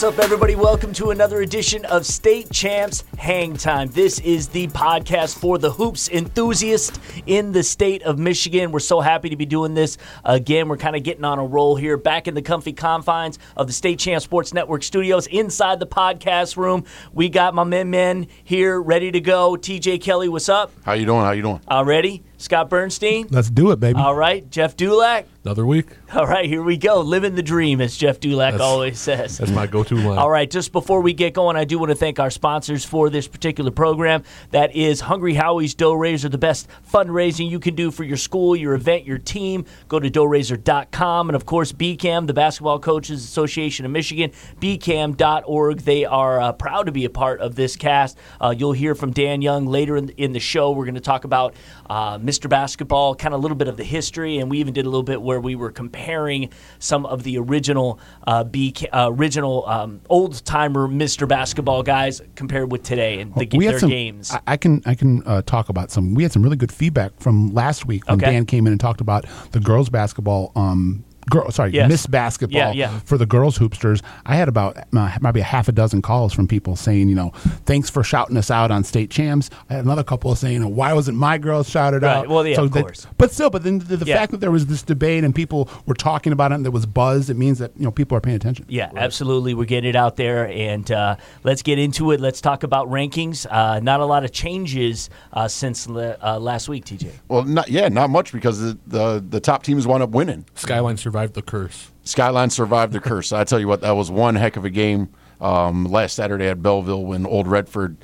What's up, everybody? Welcome to another edition of State Champs Hang Time. This is the podcast for the hoops enthusiast in the state of Michigan. We're so happy to be doing this again. We're kind of getting on a roll here, back in the comfy confines of the State Champ Sports Network studios, inside the podcast room. We got my men men here, ready to go. TJ Kelly, what's up? How you doing? How you doing? All ready? Scott Bernstein. Let's do it, baby. All right, Jeff Dulac. Another week. All right, here we go. Living the dream, as Jeff Dulac That's- always says. That's my go-to line. All right, just before we get going, I do want to thank our sponsors for this particular program. That is Hungry Howie's Dough Raiser, the best fundraising you can do for your school, your event, your team. Go to doughraiser.com. And of course, BCAM, the Basketball Coaches Association of Michigan, bcam.org. They are uh, proud to be a part of this cast. Uh, you'll hear from Dan Young later in, in the show. We're going to talk about uh, Mr. Basketball, kind of a little bit of the history, and we even did a little bit where we were comparing some of the original uh, BK, uh, original um, old timer Mr. Basketball guys compared with today and the, we their some, games. I, I can I can uh, talk about some. We had some really good feedback from last week when Okay. Dan came in and talked about the girls basketball. Um, girl, sorry, Yes. Miss Basketball Yeah, yeah. for the girls hoopsters. I had about uh, maybe a half a dozen calls from people saying, you know, thanks for shouting us out on state champs. I had another couple saying, why wasn't my girls shouted Right. out? Well, yeah, of that- course. but still, but then the, the Yeah. fact that there was this debate and people were talking about it and there was buzz, it means that you know people are paying attention. Yeah, absolutely. We're getting it out there, and uh, let's get into it. Let's talk about rankings. Uh, not a lot of changes uh, since le- uh, last week, TJ. Well, not yeah, not much because the the, the top teams wound up winning. Skyline survived the curse. Skyline survived the curse. I tell you what, that was one heck of a game um, last Saturday at Belleville when Old Redford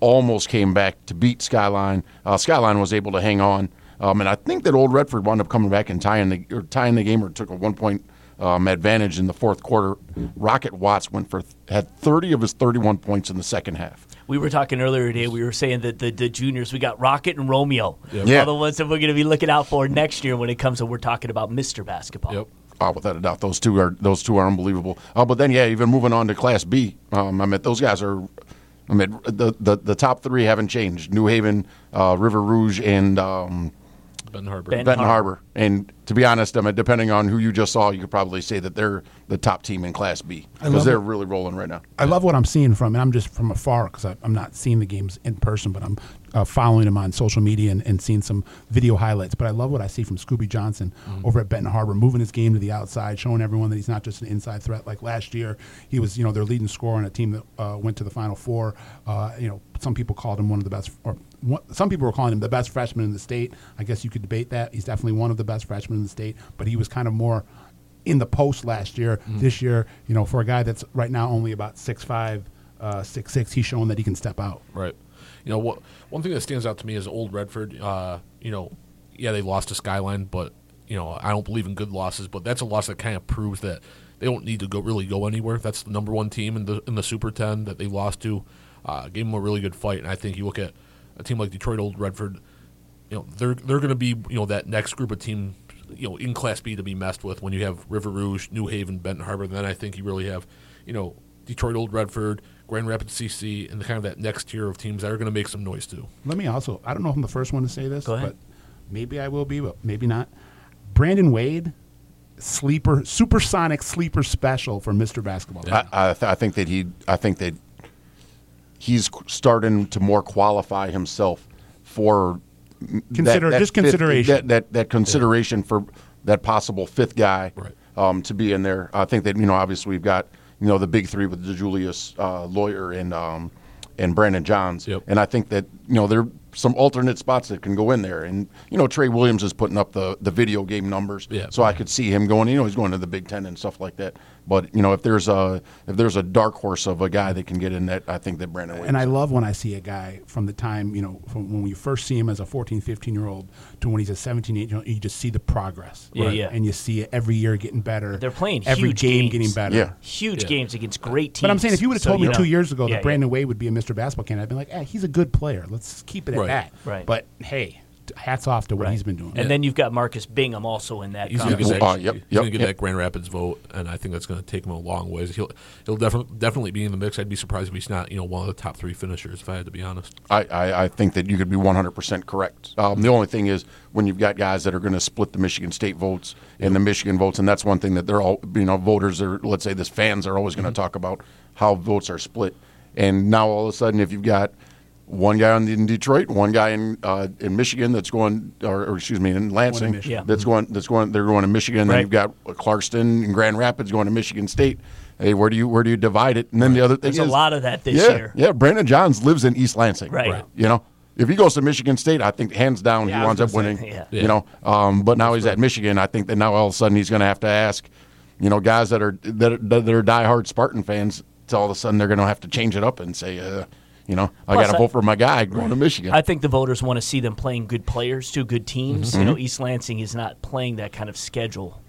almost came back to beat Skyline. Uh, Skyline was able to hang on, um, and I think that Old Redford wound up coming back and tying the or tying the game or took a one point. Um, advantage in the fourth quarter. Rocket Watts went for had 30 of his 31 points in the second half. We were talking earlier today. We were saying that the, the juniors, we got Rocket and Romeo, Yeah. are the ones that we're going to be looking out for next year when it comes to we're talking about Mr. Basketball. Yep. Oh, without a doubt, those two are those two are unbelievable. Uh, but then, yeah, even moving on to Class B, um, I mean, those guys are. I mean, the, the the top three haven't changed: New Haven, uh, River Rouge, and um, Ben Harbor. Ben- Benton Harbor. Harbor. And to be honest, I mean, depending on who you just saw, you could probably say that they're the top team in Class B because they're it. really rolling right now. I love what I'm seeing from, and I'm just from afar because I'm not seeing the games in person, but I'm uh, following them on social media and, and seeing some video highlights. But I love what I see from Scooby Johnson over at Benton Harbor, moving his game to the outside, showing everyone that he's not just an inside threat. Like last year, he was, you know, their leading scorer on a team that uh, went to the Final Four. Uh, you know, some people called him one of the best, or one, some people were calling him the best freshman in the state. I guess you could debate that. He's definitely one of the best freshmen in the state, but he was kind of more in the post last year. This year, you know, for a guy that's right now only about six five, uh, six six, he's showing that he can step out. Right. You know what? One thing that stands out to me is Old Redford. Uh, you know, yeah, they lost to Skyline, but you know, I don't believe in good losses. But that's a loss that kind of proves that they don't need to go really go anywhere. That's the number one team in the in the Super Ten that they lost to. Uh, gave them a really good fight, and I think you look at a team like Detroit Old Redford. You know, they're they're going to be you know that next group of team you know in Class B to be messed with when you have River Rouge, New Haven, Benton Harbor. Then I think you really have you know Detroit Old Redford, Grand Rapids CC, and the kind of that next tier of teams that are going to make some noise too. Let me also, I don't know if I'm the first one to say this, but maybe I will be, but maybe not. Brandon Wade, sleeper, supersonic sleeper special for Mr. Basketball. I, I, th- I think that he, I think that he's starting to more qualify himself for that- Consider- that just fifth- consideration. that, that that consideration for that possible fifth guy Right. um, to be in there. I think that you know, obviously we've got you know the big three with DeJulius uh, Loyer and um, and Brandon Johns, Yep. and I think that you know there are some alternate spots that can go in there. And you know Trey Williams is putting up the the video game numbers, Yeah. so I could see him going. You know he's going to the Big Ten and stuff like that. But you know if there's a if there's a dark horse of a guy that can get in that, I think that Brandon. Williams And I love when I see a guy from the time, you know, from when you first see him as a 14, 15 year old to when he's a 17, 18 year old, you just see the progress. Yeah, yeah. And you see it every year getting better. They're playing every huge game games. getting better. Yeah. Huge Yeah. games against great teams. But I'm saying if you would have So, told me know- two years ago Yeah, that Brandon Wade would be a Mr. Basketball candidate, I'd be like, eh, he's a good player. Let's keep it at Right. that. Right. But hey, hats off to what Right. he's been doing. And then you've got Marcus Bingham also in that He's going to get, that, Uh, yep, he's yep, gonna get yep. that Grand Rapids vote, and I think that's going to take him a long ways. He'll he'll definitely definitely be in the mix. I'd be surprised if he's not you know one of the top three finishers. If I had to be honest. I, I, I think that you could be 100% correct. Um, the only thing is when you've got guys that are going to split the Michigan State votes and the Michigan votes, and that's one thing that they're all, you know, voters are, let's say this fans are always going to talk about how votes are split. And now all of a sudden, if you've got one guy in Detroit, one guy in uh, in Michigan that's going, or, or excuse me, in Lansing Michigan. Yeah. that's going, that's going, they're going to Michigan. Right. then you've got Clarkston and Grand Rapids going to Michigan State. Hey, where do you where do you divide it? And then the other thing There's is a lot of that this yeah, year. Yeah, Brandon Johns lives in East Lansing. Right. Right. You know, if he goes to Michigan State, I think hands down Yeah, he winds up gonna winning. say, yeah. You know, um, but now he's at Michigan. I think that now all of a sudden he's going to have to ask, you know, guys that are that are, that are diehard Spartan fans. To all of a sudden they're going to have to change it up and say, uh, you know, I got to vote for my guy going to Michigan. I think the voters want to see them playing good players, two good teams. Mm-hmm. You know, East Lansing is not playing that kind of schedule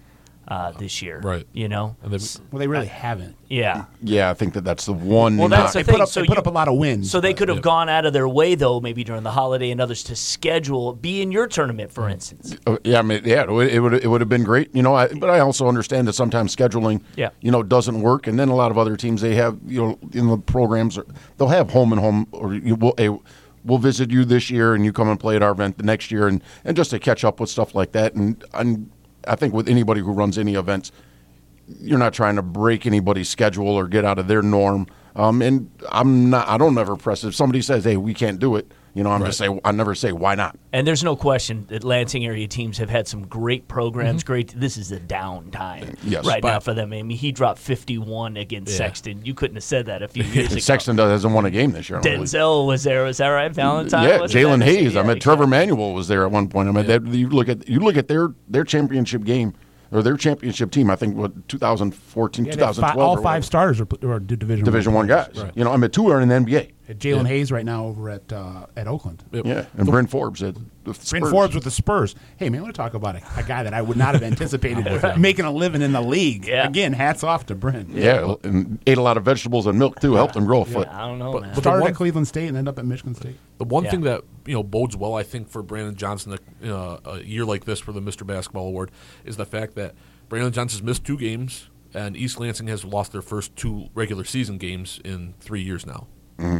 uh, this year. Right. You know. And well, they really haven't. Yeah. yeah, I think that that's the one. Well, that's knock. the They thing. put up, so they put you- up a lot of wins. So they but- could have Yeah. gone out of their way, though, maybe during the holiday and others, to schedule be in your tournament, for instance. Uh, yeah, I mean, yeah, it would it would, it would have been great, you know. I, but I also understand that sometimes scheduling, Yeah. you know, doesn't work. And then a lot of other teams they have, you know, in the programs, they'll have home and home, or you will. A, We'll visit you this year, and you come and play at our event the next year, and, and just to catch up with stuff like that. And, and I think with anybody who runs any events, you're not trying to break anybody's schedule or get out of their norm. Um, and I'm not. I don't ever press. If somebody says, "Hey, we can't do it," you know, I'm just say. I never say, "Why not?" And there's no question that Lansing area teams have had some great programs. Mm-hmm. Great. This is a downtime Yes. right But- now for them. I mean, he dropped 51 against Yeah. Sexton. You couldn't have said that a few years ago. Sexton does- hasn't won a game this year. I don't. Denzel was there. Was that right? Valentine. Yeah, Jalen there? Hayes. I Yeah, mean, Trevor Manuel was there at one point. I mean, that, you look at you look at their their championship game or their championship team. I think what 2014, Yeah, 2012. fi- all or five starters are, are Division Division one players. guys. You know, I mean, two are in the NBA. Jalen Yeah. Hayes right now over at uh, at Oakland. Yeah, and Bryn Forbes at the Bryn Spurs. Forbes with the Spurs. Hey man, I want to talk about a, a guy that I would not have anticipated making a living in the league. Yeah. Again, hats off to Bryn. Yeah, and ate a lot of vegetables and milk too. Helped him grow a foot. I don't know, But- man. but the Started one- at Cleveland State and ended up at Michigan State. The one Yeah. thing that you know bodes well, I think, for Brandon Johnson uh, a year like this for the Mr. Basketball Award is the fact that Brandon Johnson's missed two games, and East Lansing has lost their first two regular season games in three years now.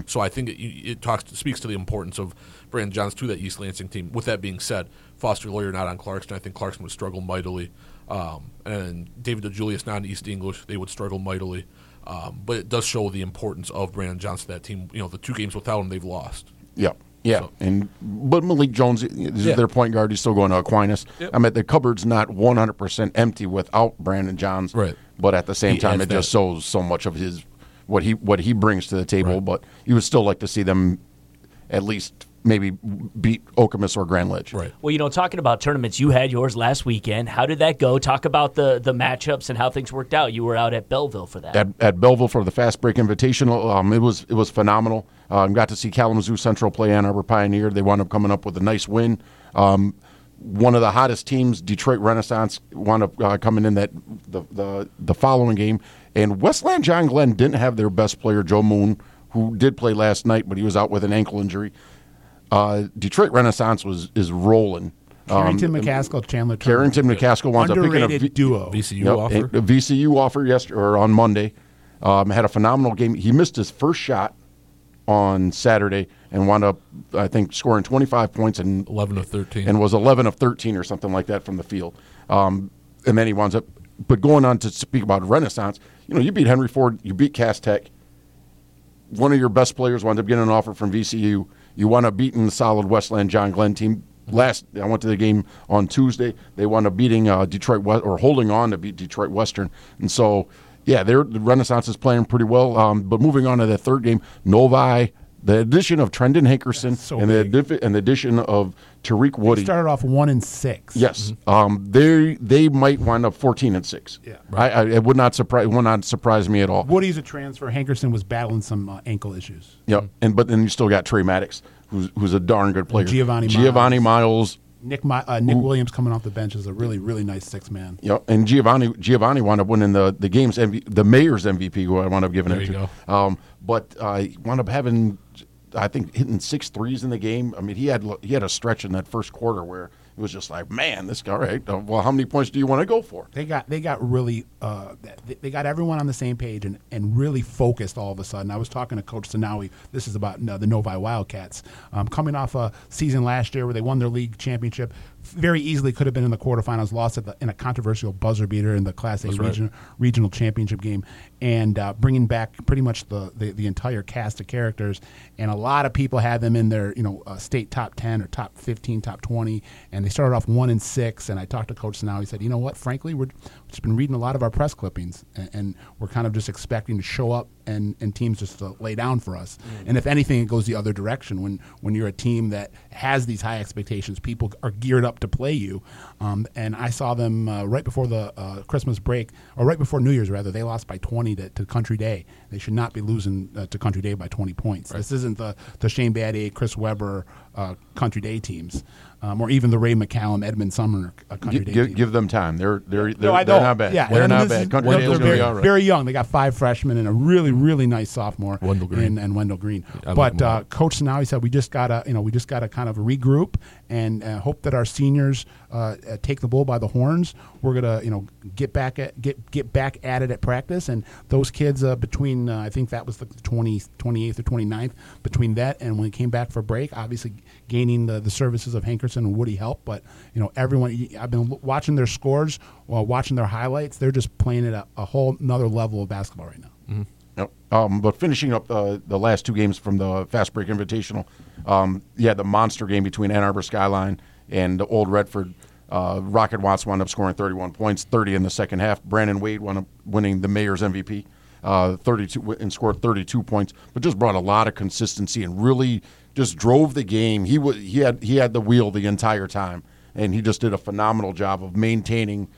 So I think it, it talks speaks to the importance of Brandon Johns to that East Lansing team. With that being said, Foster Loyer not on Clarkston. I think Clarkston would struggle mightily, um, and David DeJulius not in East English. They would struggle mightily. Um, but it does show the importance of Brandon Johns to that team. You know, the two games without him, they've lost. Yeah. Yeah, So- and but Malik Jones is Yeah. their point guard. He's still going to Aquinas. Yep. I mean, the cupboard's not 100 percent empty without Brandon Johns. Right. But at the same He time, it just shows so much of his what he what he brings to the table. Right. But you would still like to see them at least maybe beat Okemos or Grand Ledge. Right. Well, you know, talking about tournaments, you had yours last weekend. How did that go? Talk about the the matchups and how things worked out. You were out at Belleville for that. at, at Belleville for the Fast Break Invitational. Um, it was it was phenomenal. Um, got to see Kalamazoo Central play Ann Arbor Pioneer. They wound up coming up with a nice win. Um, one of the hottest teams, Detroit Renaissance, wound up uh, coming in that the, the the following game. And Westland John Glenn didn't have their best player, Joe Moon, who did play last night, but he was out with an ankle injury. Uh, Detroit Renaissance was is rolling. Um, Carrington McCaskill, Chandler. Turner. Carrington McCaskill winds up picking up Underrated duo. VCU Yep, offer. and The VCU offer yesterday or on Monday. Um, had a phenomenal game. He missed his first shot on Saturday and wound up, I think, scoring 25 points and 11 of 13. and was 11 of 13 or something like that from the field. Um, and then he winds up, but going on to speak about Renaissance, you know, you beat Henry Ford, you beat Cass Tech. One of your best players wound up getting an offer from VCU. You wound up beating the solid Westland John Glenn team. Last, I went to the game on Tuesday. They wound up beating uh, Detroit West, or holding on to beat Detroit Western. And so, yeah, they're, the Renaissance is playing pretty well. Um, but moving on to the third game, Novi, the addition of Trendon Hankerson so and the, and the addition of Tariq Woody. They started off one and six. Yes, um, they they might wind up fourteen and six. Yeah. I, I, it would not surprise would not surprise me at all. Woody's a transfer. Hankerson was battling some uh, ankle issues. Yep. And but then you still got Trey Maddox, who's who's a darn good player. Giovanni Giovanni Miles. Nick Mi- uh, Nick Williams coming off the bench is a really really nice six man. Yep. And Giovanni Giovanni wound up winning the the game's MV, the mayor's MVP, who I wound up giving There it you to. Um, but uh, wound up having. I think hitting six threes in the game. I mean, he had he had a stretch in that first quarter where it was just like, man, this guy. All right, well, how many points do you want to go for? They got they got really uh, they, they got everyone on the same page and, and really focused all of a sudden. I was talking to Coach Sanawi. This is about uh, the Novi Wildcats um, coming off a season last year where they won their league championship. Very easily could have been in the quarterfinals, lost the, in a controversial buzzer beater in the Class A right. regional, championship game, and uh, bringing back pretty much the, the, the entire cast of characters. And a lot of people had them in their you know uh, state top ten or top fifteen, top twenty, and they started off one and six. And I talked to Coach Sanawi. He said, you know what? Frankly, we're just been reading a lot of our press clippings, and, and we're kind of just expecting to show up and, and teams just to lay down for us. And if anything, it goes the other direction. When when you're a team that has these high expectations, people are geared up to play you. Um, and I saw them uh, right before the uh, Christmas break, or right before New Year's rather. They lost by 20 to, to Country Day. They should not be losing uh, to Country Day by 20 points. This isn't the the Shane Battier, Chris Webber uh, Country Day teams, um, or even the Ray McCallum, Edmond Sumner uh, Country Gi- Day give, give them time. They're they're they're, No, they're don't. bad. Yeah, they're not bad. is- Country Dale's they're very, right. very young. They got five freshmen and a really, really nice sophomore, Wendell Green. and, and Wendell Green. But uh. Coach Sanawi said we just gotta, you know, we just gotta kind of regroup and uh, hope that our seniors uh, uh, take the bull by the horns. We're gonna, you know, get back at get get back at it at practice, and those kids uh, between uh, I think that was the 20, 28th or 29th between that and when we came back for break, obviously gaining the, the services of Hankerson and Woody help, but you know everyone. I've been watching their scores watching their highlights. They're just playing at a, a whole another level of basketball right now. Yep. Um, but finishing up the the last two games from the Fast Break Invitational, um, yeah, the monster game between Ann Arbor Skyline and Old Redford. Uh, Rocket Watts wound up scoring 31 points, 30 in the second half. Brandon Wade wound up winning the Mayor's MVP, uh, 32 and scored 32 points, but just brought a lot of consistency and really just drove the game. He he had he had the wheel the entire time, and he just did a phenomenal job of maintaining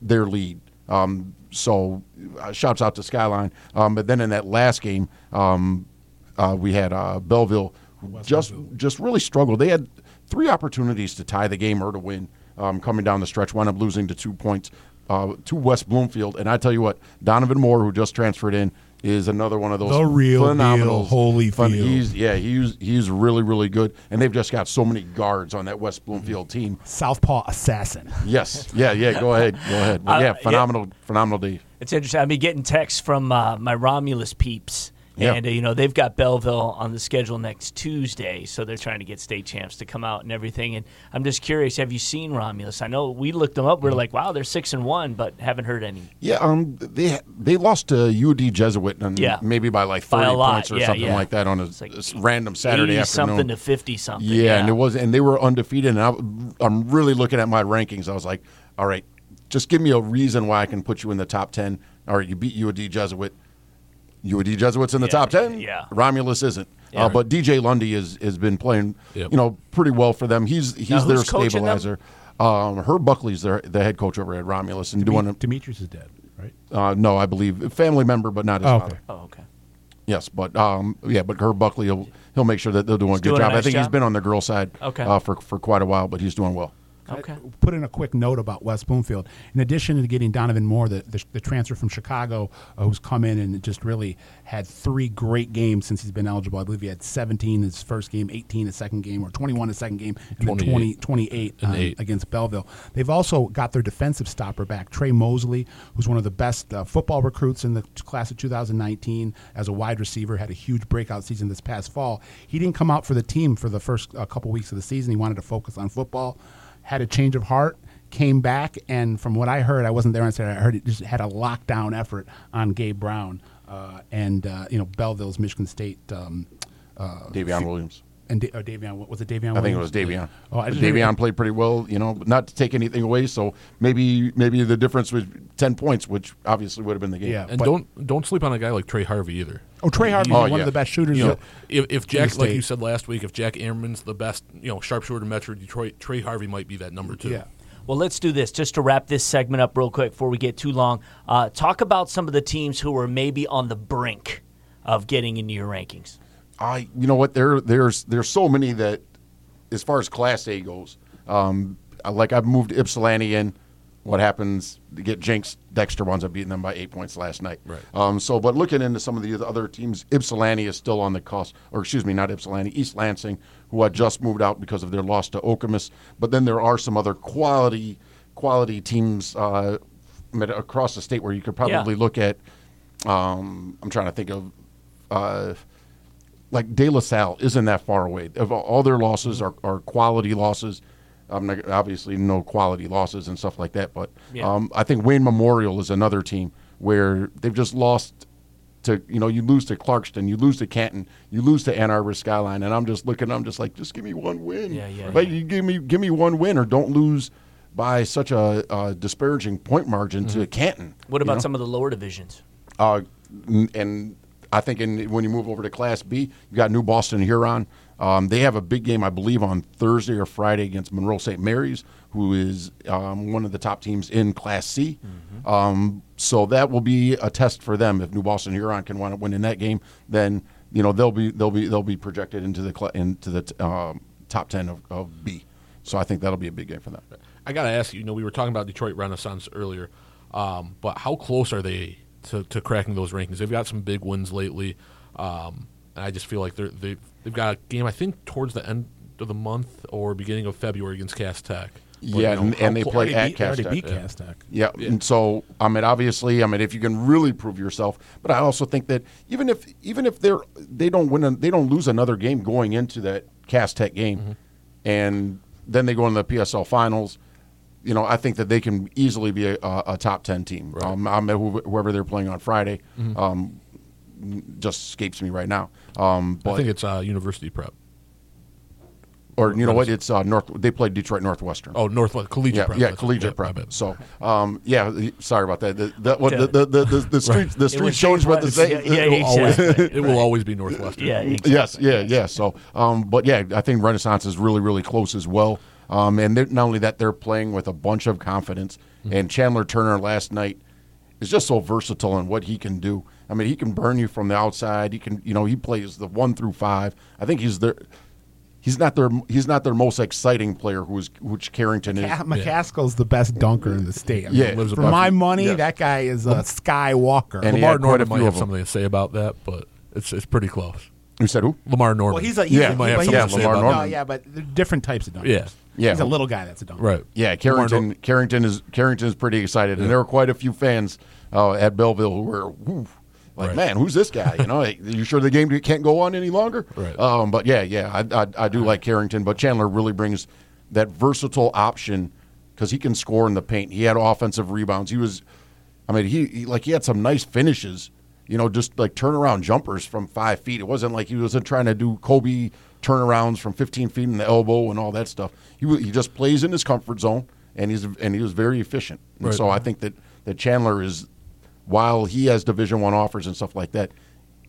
their lead. Um, so, uh, shouts out to Skyline. Um, but then in that last game, um, uh, we had uh, Belleville who just just really struggled. They had three opportunities to tie the game or to win. Um, coming down the stretch, wound up losing to two points uh, to West Bloomfield. And I tell you what, Donovan Moore, who just transferred in, is another one of those The real phenomenal deal Holyfield. He's yeah, he's he's really really good, and they've just got so many guards on that West Bloomfield team. Southpaw assassin. Yes, yeah, yeah. Go ahead, go ahead. But Uh, yeah, yeah. phenomenal, phenomenal Dave. It's interesting. I've been getting texts from uh, my Romulus peeps. Yeah. And, uh, you know, they've got Belleville on the schedule next Tuesday, so they're trying to get state champs to come out and everything. And I'm just curious, have you seen Romulus? I know we looked them up. We're like, wow, they're 6 and 1, but haven't heard any. Yeah, um, they they lost to UD Jesuit, and Yeah. maybe by like By a thirty lot, points or yeah, something yeah. like that on a, like s- random Saturday afternoon. something to 50 something. yeah, and it was, and they were undefeated. And I, I'm really looking at my rankings. I was like, all right, just give me a reason why I can put you in the top ten. All right, you beat UD Jesuit. UD Jesuits in the Yeah, top ten. yeah. Romulus isn't. Yeah. Uh, but DJ Lundy has has been playing, Yep. you know, pretty well for them. He's he's Now, their who's coaching them? stabilizer. Um, Herb Buckley's their the head coach over at Romulus and doing. Demi- Demetrius is dead, right? Uh, no, I believe family member, but not his Oh, father. okay. Oh, okay. Yes, but um, yeah, but Herb Buckley, he'll he'll make sure that they're doing a good doing a job. I nice think he's been on the girl side Okay. uh, for for quite a while, but he's doing well. Okay. put in a quick note about West Bloomfield. In addition to getting Donovan Moore, the, the, the transfer from Chicago, uh, who's come in and just really had three great games since he's been eligible. I believe he had 17 his first game, 18 his second game, or 21 his second game, and then 20, 28. 28 And um, against Belleville. They've also got their defensive stopper back, Trey Mosley, who's one of the best uh, football recruits in the class of 2019 as a wide receiver. Had a huge breakout season this past fall. He didn't come out for the team for the first uh, couple weeks of the season. He wanted to focus on football. Had a change of heart, came back, and from what I heard, I wasn't there on Saturday. I heard it just had a lockdown effort on Gabe Brown uh, and uh, you know Belleville's Michigan State. Um, uh, Davion Williams. And Da- uh, Davion, what was it? Davion. I think it was Williams? Davion. Oh, I just Davion played pretty well, you know, not to take anything away. So maybe maybe the difference was ten points, which obviously would have been the game. Yeah. And But- don't don't sleep on a guy like Trey Harvey either. Oh, Trey Harvey Oh, is one yeah. of the best shooters. You know, if, if Jack, like you said last week, if Jack Ammerman's the best, you know, sharpshooter Metro Detroit, Trey Harvey might be that number two. yeah. Well, let's do this just to wrap this segment up real quick before we get too long. Uh, talk about some of the teams who are maybe on the brink of getting into your rankings. I, you know what? There, there's, there's so many that, as far as Class A goes, um, I- like I've moved Ypsilanti in. what happens? To get jinxed. Dexter winds up beating them by eight points last night. Right. Um, so, but looking into some of the other teams, Ypsilanti is still on the cost, or excuse me, not Ypsilanti, East Lansing, who had just moved out because of their loss to Okemos. But then there are some other quality quality teams uh, across the state where you could probably Yeah. look at. Um, I'm trying to think of. Uh, like De La Salle isn't that far away. Of all- their losses are, are quality losses. Um, obviously, no quality losses and stuff like that. But Yeah. um, I think Wayne Memorial is another team where they've just lost to you know you lose to Clarkston, you lose to Canton, you lose to Ann Arbor Skyline, and I'm just looking. I'm just like, just give me one win. Yeah, yeah, Like yeah. you give me give me one win, or don't lose by such a, a disparaging point margin to Canton. Mm-hmm. What you about know? some of the lower divisions? Uh, and I think in, when you move over to Class B, you got New Boston Huron. Um, they have a big game, I believe, on Thursday or Friday against Monroe St. Mary's, who is um, one of the top teams in Class C. Um, so that will be a test for them. If New Boston Huron can up winning that game, then you know they'll be they'll be they'll be projected into the cla into the t- um, top ten of, of B. So I think that'll be a big game for them. I got to ask you, you know, we were talking about Detroit Renaissance earlier, um, but how close are they to, to cracking those rankings? They've got some big wins lately, um, and I just feel like they're, they, they've got a game, I think, towards the end of the month or beginning of February against Cass Tech. But, Yeah, you know, and- and they play Already at beat, already Cass beat Tech. Cass Tech. Yeah, and so I mean, obviously, I mean, if you can really prove yourself, but I also think that even if even if they're they don't win, a, they don't lose another game going into that Cass Tech game, Mm-hmm. and then they go into the PSL finals. You know, I think that they can easily be a, a, a top ten team. Um, I'm, whoever they're playing on Friday, Mm-hmm. um, just escapes me right now. Um, but I think it's uh, University Prep. or you know what? It's uh, North. They played Detroit Northwestern. Oh, Northwestern Collegiate yeah, Prep. yeah, that's- collegiate my prep. So, um, yeah, sorry about that. The the what, the, the, the, the, the street the It street shows what to James say. West. Yeah, yeah, It will always, it will always be Northwestern. Yeah, exactly. Yes, yeah, yeah. So, um, but yeah, I think Renaissance is really, really close as well. Um, and they're- not only that, they're playing with a bunch of confidence. And Chandler Turner last night is just so versatile in what he can do. I mean, he can burn you from the outside. He can, you know, he plays the one through five. I think he's their. He's not their. He's not their most exciting player, who is which Carrington is. Ca- McCaskill's the best dunker in the state. I mean, Yeah, lives for my you. money, Yes. that guy is a Skywalker. And he Lamar had Norman might have something to say about that, but it's it's pretty close. You said who? Lamar Norman. well, he's a he's Yeah, a, he might have but something he's to say Lamar about Norman. No, yeah, but they're different types of dunkers. Yeah. Yeah. he's a little guy that's a dunker. right. Yeah, Carrington. Nor- Carrington is Carrington is pretty excited, and there were quite a few fans uh, at Belleville who were whew, like, Right. "Man, who's this guy?" You know, "Hey, you sure the game can't go on any longer? Right. Um, but yeah, yeah, I, I, I do like Carrington, but Chandler really brings that versatile option because he can score in the paint. He had offensive rebounds. He was, I mean, he, he like he had some nice finishes. You know, just like turnaround jumpers from five feet. It wasn't like he wasn't trying to do Kobe turnarounds from 15 feet in the elbow and all that stuff. He he just plays in his comfort zone, and he's and he was very efficient. And Right. so I think that that Chandler is, while he has Division One offers and stuff like that,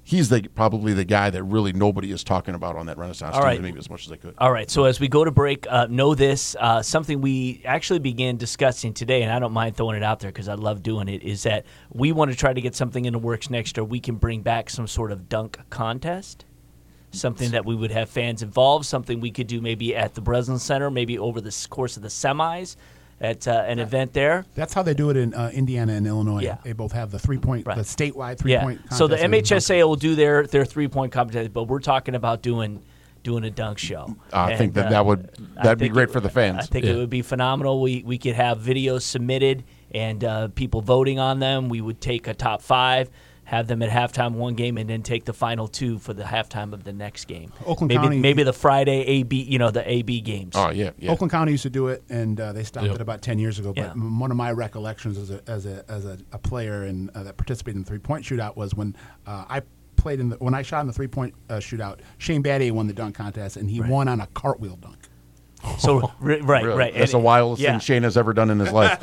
he's the probably the guy that really nobody is talking about on that Renaissance All team, right. maybe as much as they could. All right, so as we go to break, uh, know this uh, something we actually began discussing today, and I don't mind throwing it out there because I love doing it. Is that we want to try to get something in the works next year? We can bring back some sort of dunk contest, something that we would have fans involved, something we could do maybe at the Breslin Center, maybe over the course of the semis at uh, an event there. That's how they do it in uh, Indiana and Illinois. Yeah. They both have the three point, Right. the statewide three Yeah. point. So the contest MHSA will do their their three point competition, but we're talking about doing doing a dunk show. I think And, that that would- that'd be great it- for the fans. I think Yeah. it would be phenomenal. We we could have videos submitted and uh, people voting on them. We would take a top five. Have them at halftime one game, and then take the final two for the halftime of the next game. Oakland maybe County- maybe the Friday AB, you know, the AB games. Oh yeah, yeah. Oakland County used to do it, and uh, they stopped Yep. it about ten years ago. But Yeah. m- one of my recollections as a as a as a, a player and uh, that participated in the three point shootout was when uh, I played in the when I shot in the three point uh, shootout. Shane Battier won the dunk contest, and he won on a cartwheel dunk. So ri- right, Really. right. That's And- the wildest yeah. thing Shane has ever done in his life.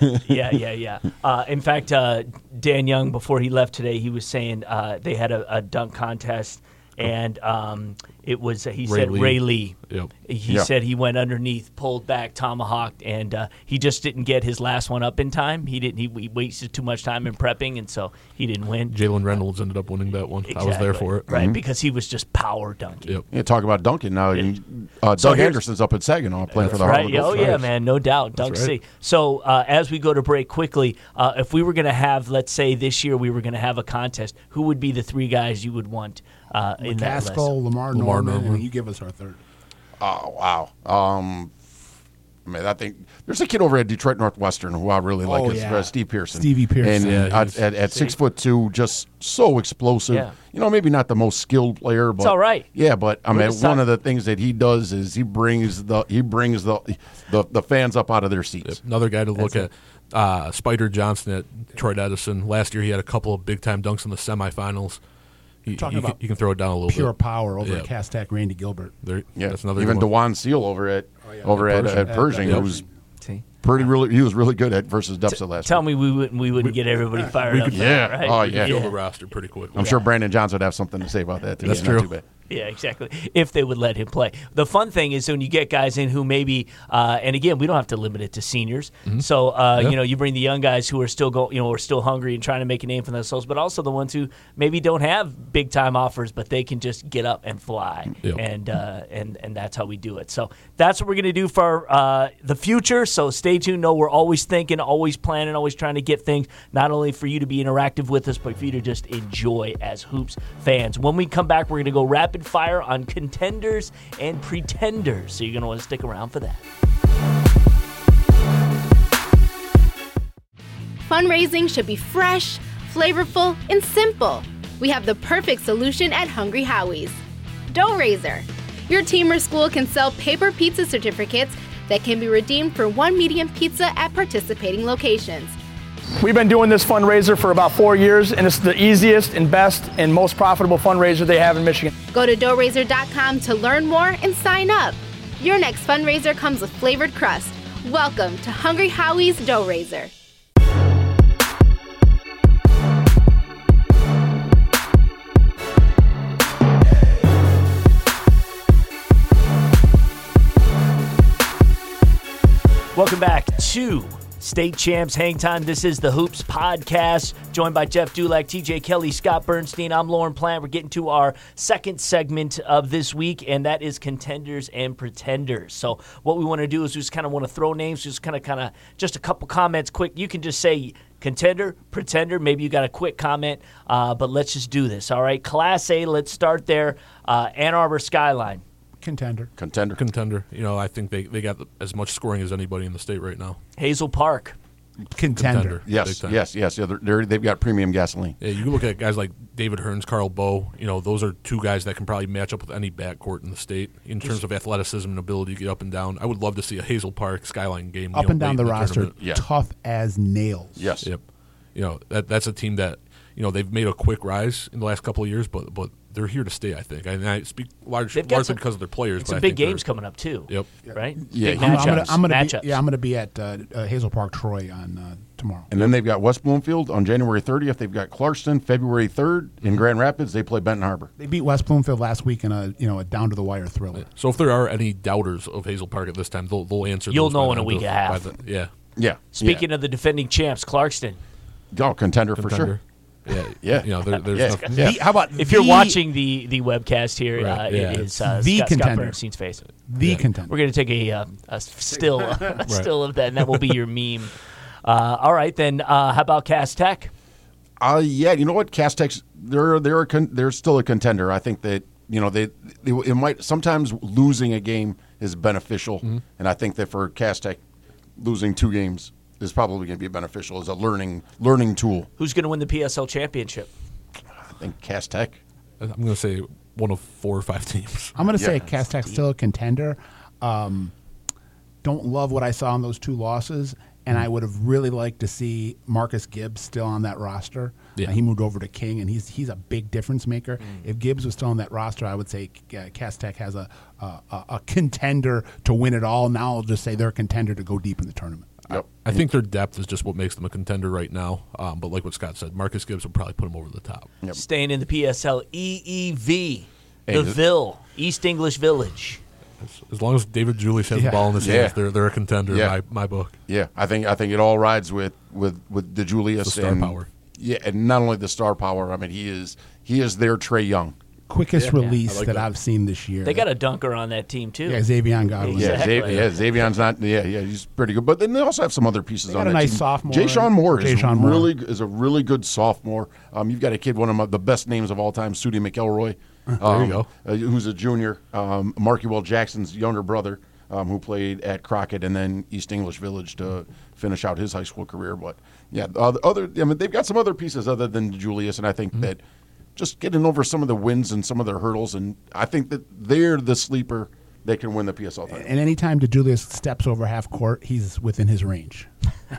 yeah, yeah, yeah. Uh, in fact, uh, Dan Young, before he left today, he was saying uh, they had a, a dunk contest and um, it was he Ray said Lee. Ray Lee. Yep. He Yeah. said he went underneath, pulled back, tomahawked, and uh, he just didn't get his last one up in time. He didn't. He, he wasted too much time in prepping, and so he didn't win. Jalen Reynolds ended up winning that one. I was there for it. right? Because he was just power dunking. Yep. Yeah, talk about dunking now. you- Uh, So Doug here's- Anderson's up at Saginaw playing for the Right. Harlem Yeah, Oh, yeah, man. No doubt. Dunk right. C. So uh, as we go to break quickly, uh, if we were going to have, let's say this year we were going to have a contest, who would be the three guys you would want uh, in that list? Lamar, Lamar Norman, Norman. and you give us our third. Oh wow. Um, I mean, I think there's a kid over at Detroit Northwestern who I really like. Oh, is yeah. uh, Steve Pearson. Stevie Pearson. And Yeah, at, at, at six foot two, just so explosive. Yeah. You know, maybe not the most skilled player, but it's all right. Yeah, but I mean, one of the things that he does is he brings the he brings the the, the fans up out of their seats. Another guy to look at, uh, Spider Johnson at Detroit Edison. Last year he had a couple of big time dunks in the semifinals. He, Talking you, can, you can throw it down a little Pure bit. power over Yeah. at Cass Tech, Randy Gilbert. There, Yeah, that's another even good one. Dewan Seal over at oh, over At at, Pershing. at Pershing, Yep. who's pretty really he was really good at versus Depsa last. Tell week. me we wouldn't we wouldn't get everybody fired up. yeah. that, right? Oh, You yeah. can fill the roster pretty quickly. I'm sure Brandon Johnson would have something to say about that. Too. That's Yeah, not true. Yeah, exactly. If they would let him play. The fun thing is when you get guys in who maybe, uh, and again, we don't have to limit it to seniors. So uh, Yeah. you know, you bring the young guys who are still go, you know, are still hungry and trying to make a name for themselves, but also the ones who maybe don't have big time offers, but they can just get up and fly, Yep. and uh, and and that's how we do it. So that's what we're gonna do for uh, the future. So stay tuned. Know we're always thinking, always planning, always trying to get things not only for you to be interactive with us, but for you to just enjoy as hoops fans. When we come back, we're gonna go rapid fire on contenders and pretenders. So you're gonna want to stick around for that. Fundraising should be fresh, flavorful, and simple. We have the perfect solution at Hungry Howie's. Dough. Your team or school can sell paper pizza certificates that can be redeemed for one medium pizza at participating locations. We've been doing this fundraiser for about four years, and it's the easiest and best and most profitable fundraiser they have in Michigan. Go to doughraiser.com to learn more and sign up. Your next fundraiser comes with flavored crust. Welcome to Hungry Howie's Dough Raiser. Welcome back to State Champs Hang Time. This is the Hoops Podcast, joined by Jeff Dulac, TJ Kelly, Scott Bernstein. I'm Lauren Plant. We're getting to our second segment of this week, and that is contenders and pretenders. So, what we want to do is just kind of want to throw names, just kind of, kind of, just a couple comments quick. You can just say contender, pretender. Maybe you got a quick comment, uh, but let's just do this. All right, Class A. Let's start there. Uh, Ann Arbor Skyline. Contender. Contender. contender. You know, I think they, they got as much scoring as anybody in the state right now. Hazel Park. Contender. Big Yes, time. yes, yes. Yeah, they're, they're, they've got premium gasoline. Yeah, you can look at guys like David Hearns, Carl Bow. You know, those are two guys that can probably match up with any backcourt in the state in terms of athleticism and ability to get up and down. I would love to see a Hazel Park Skyline game. you Up know, and down late the in roster, tournament. Yeah. tough as nails. Yes. Yep. You know that that's a team that you know they've made a quick rise in the last couple of years, but but they're here to stay. I think, and I speak large, largely some- because of their players. Some but big games coming up too. Yep. Right. Yeah, Big I'm I'm matchups. gonna, I'm gonna matchups. be, yeah, I'm gonna be at uh, uh, Hazel Park, Troy on uh, tomorrow. And then they've got West Bloomfield on January 30th. They've got Clarkston February 3rd in Grand Rapids. They play Benton Harbor. They beat West Bloomfield last week in a you know a down to the wire thriller. So if there are any doubters of Hazel Park at this time, they'll they'll answer. You'll those know in a week and a half. the- yeah. Yeah. Speaking of the defending champs, Clarkston. yeah. oh, contender, for sure. Yeah. Yeah. You know, there, there's Yeah. nothing. Yeah. The- how about If you're watching the the webcast here, Right, uh, yeah. it is uh, The Scott, Scott contender. Bernstein's face. the contender? We're gonna take a, uh, a still a still of that, and that will be your meme. Uh, all right, then. Uh, how about Cass Tech? Uh, yeah, you know what? Castex, they're they're a con- they're still a contender. I think that you know they, they it might sometimes losing a game is beneficial, Mm-hmm. and I think that for Cass Tech, losing two games is probably going to be beneficial as a learning learning tool. Who's gonna win the PSL championship? I think Cass Tech. I'm going to say one of four or five teams. I'm going to say Yeah. Cass Tech still a contender. Um, don't love what I saw in those two losses, and I would have really liked to see Marcus Gibbs still on that roster. Yeah. Uh, he moved over to King, and he's he's a big difference maker. If Gibbs was still on that roster, I would say uh, Cass Tech has a, a a a contender to win it all. Now I'll just say they're a contender to go deep in the tournament. Yep. I think their depth is just what makes them a contender right now. Um, but like what Scott said, Marcus Gibbs will probably put them over the top. Yep. Staying in the PSL, EEV. Hey, The Ville, East English Village. As long as David DeJulius has Yeah. the ball in his Yeah. hands, they're they're a contender Yeah. in my, my book. Yeah, I think I think it all rides with with with DeJulius The star and power. Yeah, and not only the star power. I mean, he is he is their Trae Young. Quickest release I like that, that. I've seen this year. They got a dunker on that team too. yeah, Xavier Godwin. Yeah, Yeah, Exactly. Xavier, yeah, Xavier's not. Yeah, yeah, he's pretty good. But then they also have some other pieces They got on a that nice team. sophomore. Jay Sean Moore is Jay-Sean Moore. really is a really good sophomore. Um, you've got a kid, one of my, the best names of all time, Sudi McElroy. Um, go. uh, who's a junior. Um, Marky Well Jackson's younger brother, um, who played at Crockett and then East English Village to finish out his high school career. But yeah, the other, other I mean, they've got some other pieces other than Julius, and I think Mm-hmm. that just getting over some of the wins and some of their hurdles, and I think that they're the sleeper that can win the PSL title. And anytime DeJulius steps over half court, he's within his range.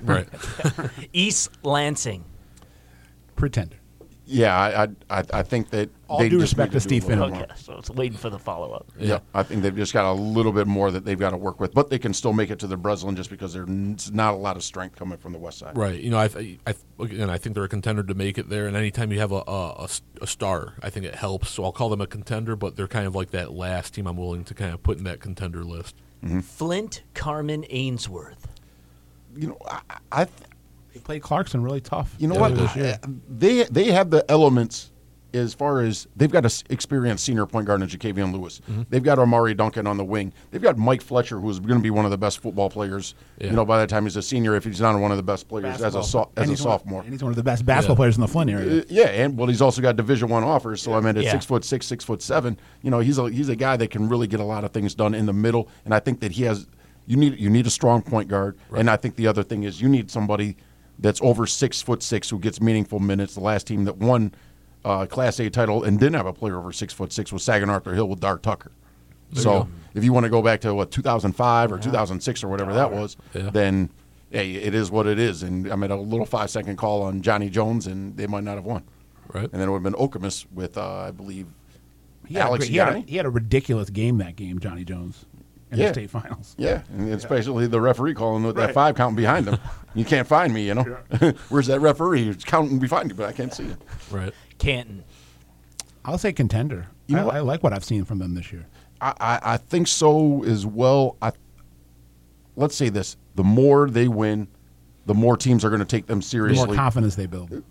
Right. East Lansing. Pretender. Yeah, I I, I, I think that All they due just respect need to Steve little Okay, so it's waiting for the follow up. Yeah, I think they've just got a little bit more that they've got to work with, but they can still make it to the Breslin just because there's not a lot of strength coming from the west side. Right. You know, I, I th- again, I think they're a contender to make it there. And anytime you have a a star, I think it helps. So I'll call them a contender, but they're kind of like that last team I'm willing to kind of put in that contender list. Mm-hmm. Flint Carman-Ainsworth. You know, I, I They played Clarkston really tough. you know what? they. Uh, They they have the elements as far as they've got an experienced senior point guard in Jacavian Lewis. Mm-hmm. They've got Amari Duncan on the wing. They've got Mike Fletcher, who's going to be one of the best football players. Yeah. You know, by the time he's a senior, if he's not one of the best players as a so, as And a he's one- sophomore. and he's one of the best basketball Yeah. players in the Flint area. Uh, yeah, and well, he's also got Division One offers. So I mean, at Yeah. six foot six, six foot seven, you know, he's a he's a guy that can really get a lot of things done in the middle. And I think that he has. You need you need a strong point guard, and I think the other thing is you need somebody that's over six foot six who gets meaningful minutes. The last team that won uh, Class A title and didn't have a player over six foot six was Saginaw Arthur Hill with Dar Tucker. so if you want to go back to what 2005 or 2006 or whatever that was, Yeah. then hey, it is what it is. And I made a little five second call on Johnny Jones, and they might not have won. Right. And then it would have been Okemos with, uh, I believe, He had, a Alex great- he, had a, he had a ridiculous game that game, Johnny Jones, in Yeah. the state finals. Yeah, and especially the referee calling with that five counting behind him. You can't find me, you know. Where's that referee? He's counting behind you, but I can't see it. Right. Canton. I'll say contender. You know I. I like what I've seen from them this year. I, I, I think so as well. I let's say this: the more they win, the more teams are going to take them The seriously. more confidence they build.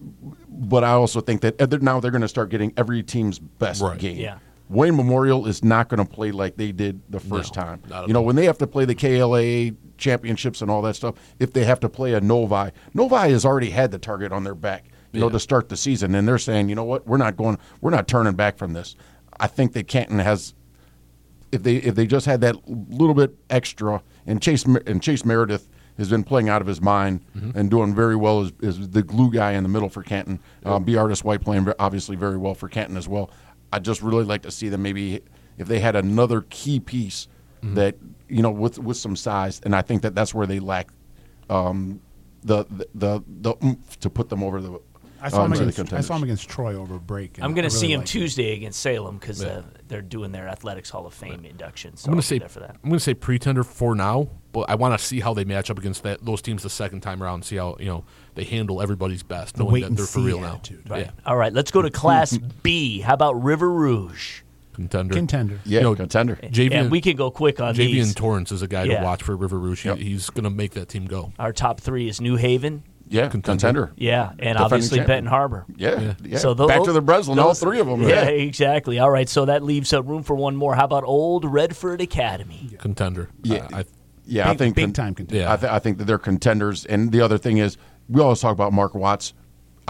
but I also think that uh, now they're going to start getting every team's best Right. game. Yeah. Wayne Memorial is not going to play like they did the first No, time. You know, all. when they have to play the KLA championships and all that stuff, if they have to play a Novi, Novi has already had the target on their back, you know, to start the season, and they're saying, you know what, we're not going, we're not turning back from this. I think that Canton has if they if they just had that little bit extra, and Chase and Chase Meredith has been playing out of his mind Mm-hmm. and doing very well as, as the glue guy in the middle for Canton. Um, B. Artist White playing obviously very well for Canton as well. I just really like to see them maybe if they had another key piece Mm-hmm. that you know with with some size, and I think that that's where they lack um, the, the the the oomph to put them over the. I saw, um, him against, I saw him against Troy over break. I'm going to really see him liked it. Tuesday against Salem because Yeah. uh, they're doing their Athletics Hall of Fame induction. So I'm gonna say there for that. I'm gonna say pretender for now, but I want to see how they match up against that those teams the second time around. See how you know they handle everybody's best, knowing wait that they're for see real attitude. now. Right. Yeah, All right, let's go to Class B. How about River Rouge? contender. Contender. Yeah, You know, contender. JV and we can go quick on JV these. and Torrance is a guy Yeah. to watch for River Rouge. He- Yep. He's gonna make that team go. Our top three is New Haven. Yeah, Contender. contender. Yeah, and Defending obviously champion. Benton Harbor. Yeah, Yeah. yeah. So tho- back to the Breslin, all three of them. Yeah, exactly. All right, so that leaves uh, room for one more. How about Old Redford Academy? Contender. Yeah. Uh, I, Yeah, I think big con- time contender. Yeah. I, th- I think that they're contenders. And the other thing is, we always talk about Mark Watts.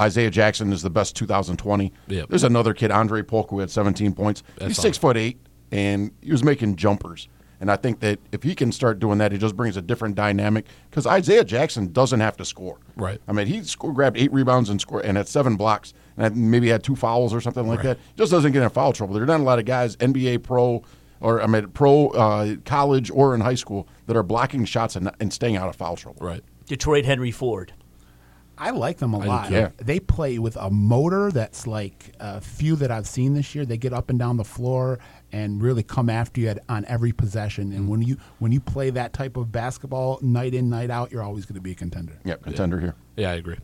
Isaiah Jackson is the best 2020. Yep. There's another kid, Andre Polk, who had 17 points. That's He's six foot eight, and he was making jumpers. And I think that if he can start doing that, it just brings a different dynamic. Because Isaiah Jackson doesn't have to score. Right. I mean, he scored, grabbed eight rebounds and scored, and had seven blocks, and maybe had two fouls or something like that. Just doesn't get in foul trouble. There are not a lot of guys, NBA pro, or I mean, pro, uh, college, or in high school, that are blocking shots and, and staying out of foul trouble. right. Detroit Henry Ford. I like them a lot. too. Yeah. They play with a motor that's like a few that I've seen this year. They get up and down the floor and really come after you at, on every possession. And when you when you play that type of basketball night in night out, you're always going to be a contender. Yeah, contender here. Yeah, I agree.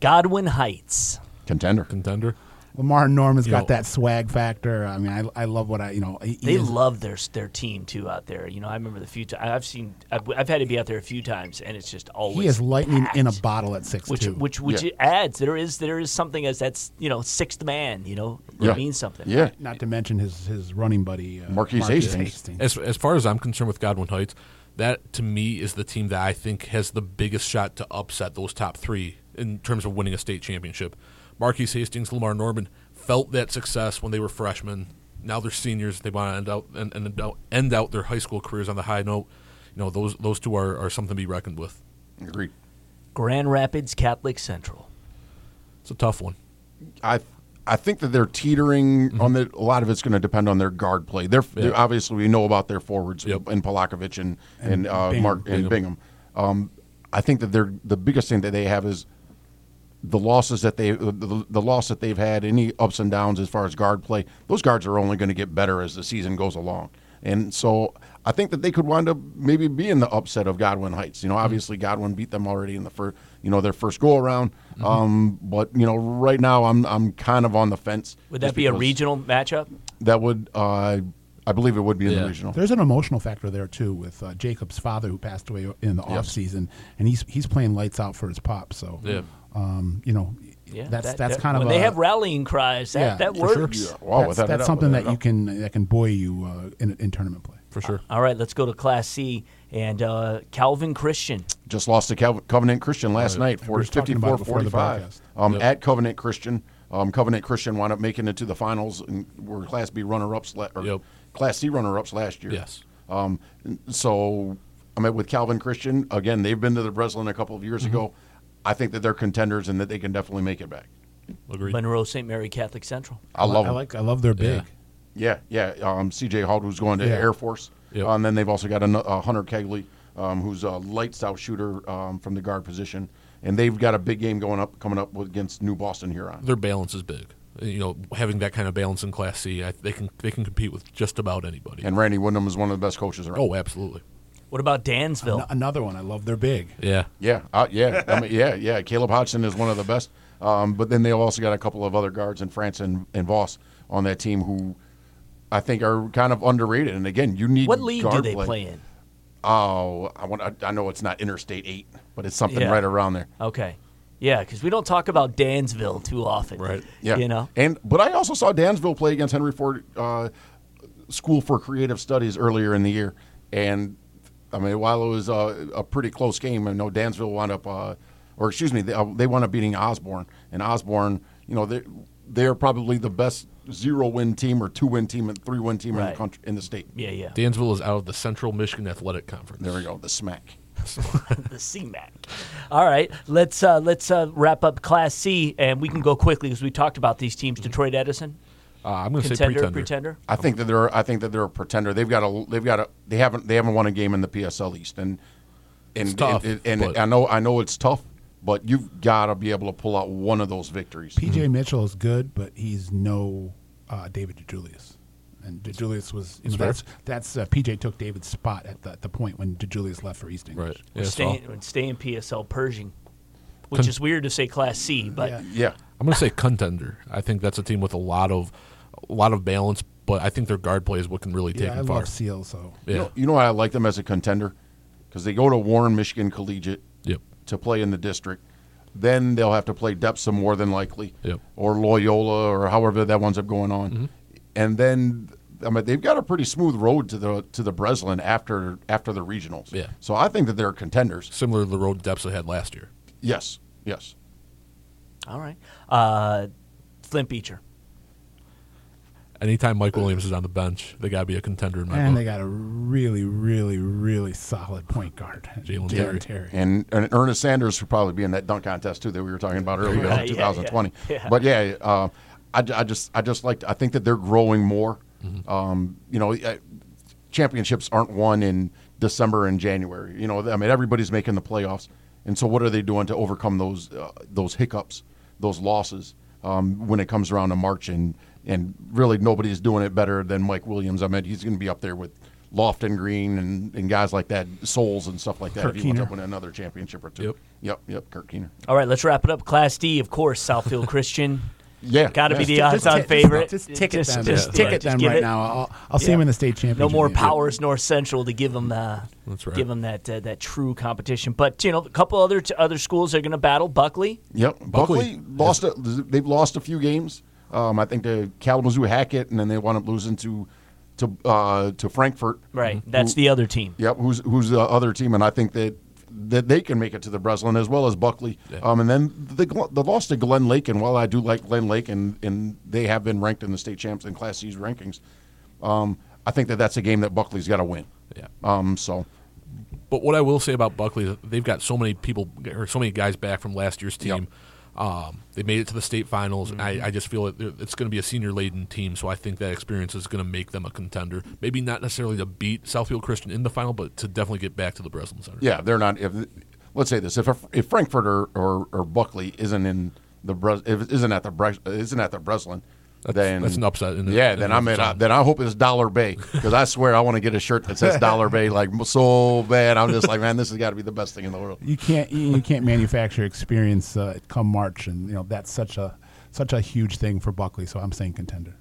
Godwin Heights. Contender. Contender. Lamar Norman's You got know- that swag factor. I mean, I, I love what I you know. He, he They is- love their their team too out there. You know, I remember the few times I've seen. I've, I've had to be out there a few times, and it's just always He is lightning in a bottle at six which two. which which Yeah. adds there is there is something as that's you know sixth man. You know, it Yeah. means something. Yeah. Not to mention his his running buddy uh, Marquise Hastings. As as far as I'm concerned with Godwin Heights, that to me is the team that I think has the biggest shot to upset those top three in terms of winning a state championship. Marquise Hastings, Lamar Norman felt that success when they were freshmen. Now they're seniors. They want to end out and, and end out- their high school careers on the high note. You know, those those two are, are something to be reckoned with. Agreed. Grand Rapids Catholic Central. It's a tough one. I I think that they're teetering on the. A lot of it's going to depend on their guard play. They're, they're- obviously we know about their forwards Yep. in Polakovic and and, And uh, Bingham. Mark and Bingham. Um, I think that they're the biggest thing that they have is the losses that they the, the loss that they've had any ups and downs as far as guard play. Those guards are only going to get better as the season goes along, and so I think that they could wind up maybe being the upset of Godwin Heights. You know, Mm-hmm. obviously Godwin beat them already in the first you know their first go around. Mm-hmm. Um, but you know, right now I'm I'm kind of on the fence. Would that be a regional matchup? That would uh, I believe it would be in Yeah. the regional. There's an emotional factor there too with uh, Jacob's father who passed away in the off season, and he's he's playing lights out for his pop. So, Yeah. Um, you know, Yeah, that's that- that's that- kind of when a, they have rallying cries. That Yeah, that for sure. works. Yeah, wow, that's, without that's doubt, something without that a you can that can buoy you uh, in, in tournament play. For sure. All right, let's go to Class C and uh, Calvin Christian. just lost to Cal- Covenant Christian last night for were just talking about it before the 54-45 um, Yep. at Covenant Christian. Um, Covenant Christian wound up making it to the finals and were Class B runner-ups la- or Yep. Class C runner-ups last year. Yes. Um, so I met with Calvin Christian again. They've been to the Breslin a couple of years Mm-hmm. ago. I think that they're contenders and that they can definitely make it back. Agreed. Monroe St. Mary Catholic Central. I love I them. like I love their big. Yeah, yeah. Um, C.J. Hall, who's going to Yeah. Air Force, Yep. uh, and then they've also got a uh, Hunter Kegley, um, who's a lights out shooter um, from the guard position, and they've got a big game going up coming up with, against New Boston Huron. Their balance is big. You know, having that kind of balance in Class C, I, they can they can compete with just about anybody. And Randy Wyndham is one of the best coaches around. oh, absolutely. What about Dansville? An- another one. I love their big. Yeah. Yeah, uh, yeah, I mean, yeah, yeah. Caleb Hodgson is one of the best, um, but then they also got a couple of other guards in France and, and Voss on that team who I think are kind of underrated. And again, you need what league do guard they play in? Oh, I want. I, I know it's not Interstate Eight, but it's something Yeah. right around there. Okay. Yeah, because we don't talk about Dansville too often. Right. Yeah, You know? And but I also saw Dansville play against Henry Ford uh, School for Creative Studies earlier in the year, and I mean while it was uh, a pretty close game, I know Dansville wound up, uh, or excuse me, they, uh, they wound up beating Osborn, and Osborn, you know, they they're probably the best zero win team or two win team and three win team in the country in the state. Yeah, yeah. Dansville is out of the Central Michigan Athletic Conference. There we go, the smack. the CMAC. All right, let's uh, let's uh, wrap up Class C, and we can go quickly because we talked about these teams. Detroit Edison, Uh, I'm going to say contender, pretender. pretender. I think that they're. I think that they're a pretender. They've got a. They've got a. They haven't. They haven't won a game in the PSL East, and and It's tough, and, and but- I know. I know it's tough, but you've got to be able to pull out one of those victories. PJ Mitchell is good, but he's no uh, David DeJulius. And DeJulius was you know, that's that's uh, PJ took David's spot at the, at the point when DeJulius left for East English. Right. Yeah, so stay, stay in PSL Pershing, which Con- is weird to say Class C, but Yeah. Yeah, I'm going to say contender. I think that's a team with a lot of a lot of balance, but I think their guard play is what can really take Yeah, I them far. love Seal. So Yeah. You know, you know why I like them as a contender because they go to Warren, Michigan Collegiate Yep. to play in the district. Then they'll have to play Depsa more than likely, Yep. or Loyola, or however that winds up going on. Mm-hmm. And then I mean they've got a pretty smooth road to the to the Breslin after after the regionals. Yeah. So I think that they're contenders. Similar to the road depths they had last year. Yes, yes. all right. Uh, Flint Beecher. Anytime Mike Williams is on the bench, they got to be a contender in my and book. they got a really, really, really solid point guard, Jalen Jalen Terry. And, and Ernest Sanders would probably be in that dunk contest too that we were talking about earlier Right, in 2020. yeah, yeah. But yeah, uh, I, I just I just like I think that they're growing more. Um, you know, uh, championships aren't won in December and January. You know, I mean everybody's making the playoffs, and so what are they doing to overcome those uh, those hiccups, those losses um, when it comes around to March and and really nobody's doing it better than Mike Williams. I mean, he's going to be up there with. Lofton Greene and, and guys like that, Souls and stuff like that. Kurt if he wants Keener. to win another championship or two. Yep. Yep. Yep. Kurt Keener. All right, let's wrap it up. Class D, of course, Southfield Christian. Yeah, got to yeah. be the odds-on ti- favorite. Just, just ticket them. just- Just, ticket them right it- now. I'll, I'll see them in the state championship. No more powers North Central to give them uh, That's right. give them that uh, that true competition. But you know, a couple other t- other schools are going to battle. Buckley, Yep, Buckley Buckley, lost. A, they've lost a few games. Um, I think to Kalamazoo Hackett, and then they wound up losing to to uh, to Frankfort. right? That's Who- the other team. Yep, who's who's the other team, and I think that that they can make it to the Breslin as well as Buckley. Um, and then the Gl- the loss to Glen Lake, and while I do like Glen Lake, and and they have been ranked in the state champs and Class C's rankings, um, I think that that's a game that Buckley's got to win. Yeah. Um, so But what I will say about Buckley, is they've got so many people or so many guys back from last year's team. Um, they made it to the state finals, and I, I just feel it, it's going to be a senior laden team. So I think that experience is going to make them a contender. Maybe not necessarily to beat Southfield Christian in the final, but to definitely get back to the Breslin Center. yeah, they're not. If let's say this, if if Frankfort or, or, or Buckley isn't in the Bres, if it isn't at the Bres, isn't at the Breslin. That's- then that's an upset in the- yeah, in then the I'm in. zone. Then I hope it's Dollar Bay because I swear I want to get a shirt that says Dollar Bay like so bad. I'm just like, man, this has got to be the best thing in the world. You can't you you can't manufacture experience uh, come March, and you know that's such a such a huge thing for Buckley. So I'm saying contender.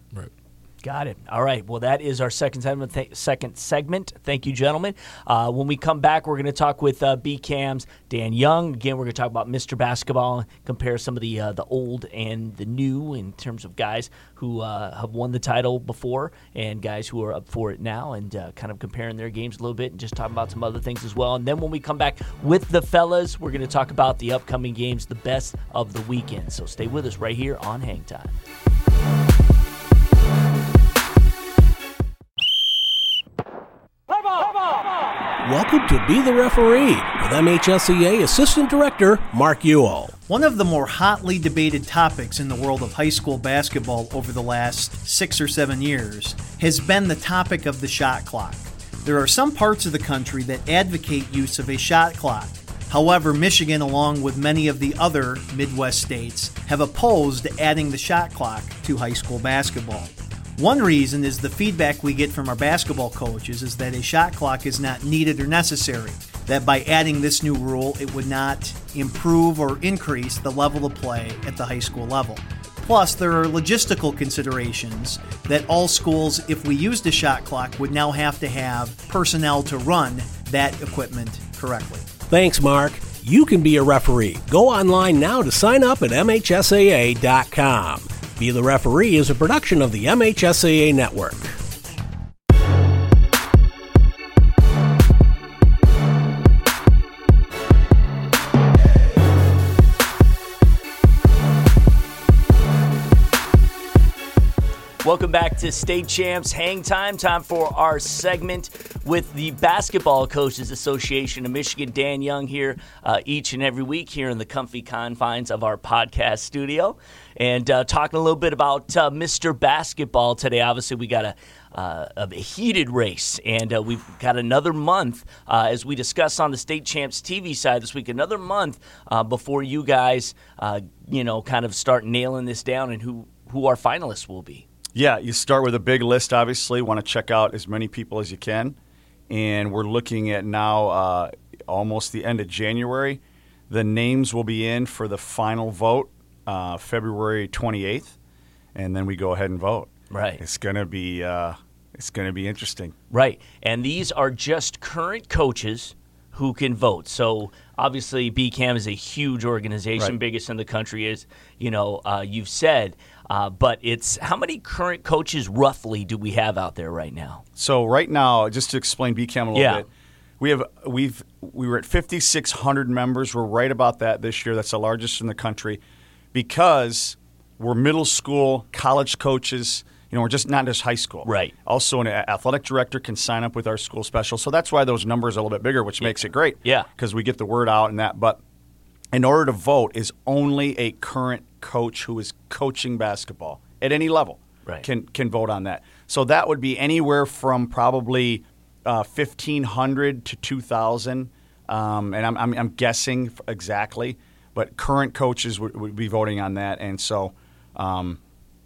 Got it. All right. Well, that is our second segment. Th- second segment. Thank you, gentlemen. Uh, when we come back, we're going to talk with uh, BCAM's Dan Young. Again, we're going to talk about Mr. Basketball, compare some of the uh, the old and the new in terms of guys who uh, have won the title before and guys who are up for it now, and uh, kind of comparing their games a little bit and just talking about some other things as well. And then when we come back with the fellas, we're going to talk about the upcoming games, the best of the weekend. So stay with us right here on Hang Time. Welcome to Be the Referee with MHSAA Assistant Director Mark Uyl. One of the more hotly debated topics in the world of high school basketball over the last six or seven years has been the topic of the shot clock. There are some parts of the country that advocate use of a shot clock. However, Michigan, along with many of the other Midwest states, have opposed adding the shot clock to high school basketball. One reason is the feedback we get from our basketball coaches is that a shot clock is not needed or necessary. That by adding this new rule, it would not improve or increase the level of play at the high school level. Plus, there are logistical considerations that all schools, if we used a shot clock, would now have to have personnel to run that equipment correctly. Thanks, Mark. You can be a referee. Go online now to sign up at MHSAA.com. Be the Referee is a production of the MHSAA Network. Welcome back to State Champs Hang Time. Time for our segment with the Basketball Coaches Association of Michigan. Dan Young here uh, each and every week here in the comfy confines of our podcast studio. And uh, talking a little bit about uh, Mr. Basketball today. Obviously, we got a, uh, a heated race, and uh, we've got another month, uh, as we discuss on the State Champs TV side this week, another month uh, before you guys, uh, you know, kind of start nailing this down and who, who our finalists will be. Yeah, you start with a big list, obviously. Want to check out as many people as you can. And we're looking at now uh, almost the end of January. The names will be in for the final vote uh, February 28th. And then we go ahead and vote. Right. It's going to be. Uh, it's going to be interesting. Right. And these are just current coaches who can vote. So obviously, BCAM is a huge organization, Right. biggest in the country, as you know, uh, you've said. Uh, but it's how many current coaches roughly do we have out there right now? So right now, just to explain BCAM a little Yeah. bit, we have we've we were at 5,600 members. We're right about that this year. That's the largest in the country, because we're middle school, college coaches. You know, we're just not just high school. Right. Also, an athletic director can sign up with our school special. So that's why those numbers are a little bit bigger, which makes it great. Yeah. Because we get the word out and that. But in order to vote, is only a current coach who is coaching basketball at any level Right. can can vote on that. So that would be anywhere from probably uh, fifteen hundred to two thousand, um, and I'm, I'm, I'm guessing exactly. But current coaches would, would be voting on that, and so um,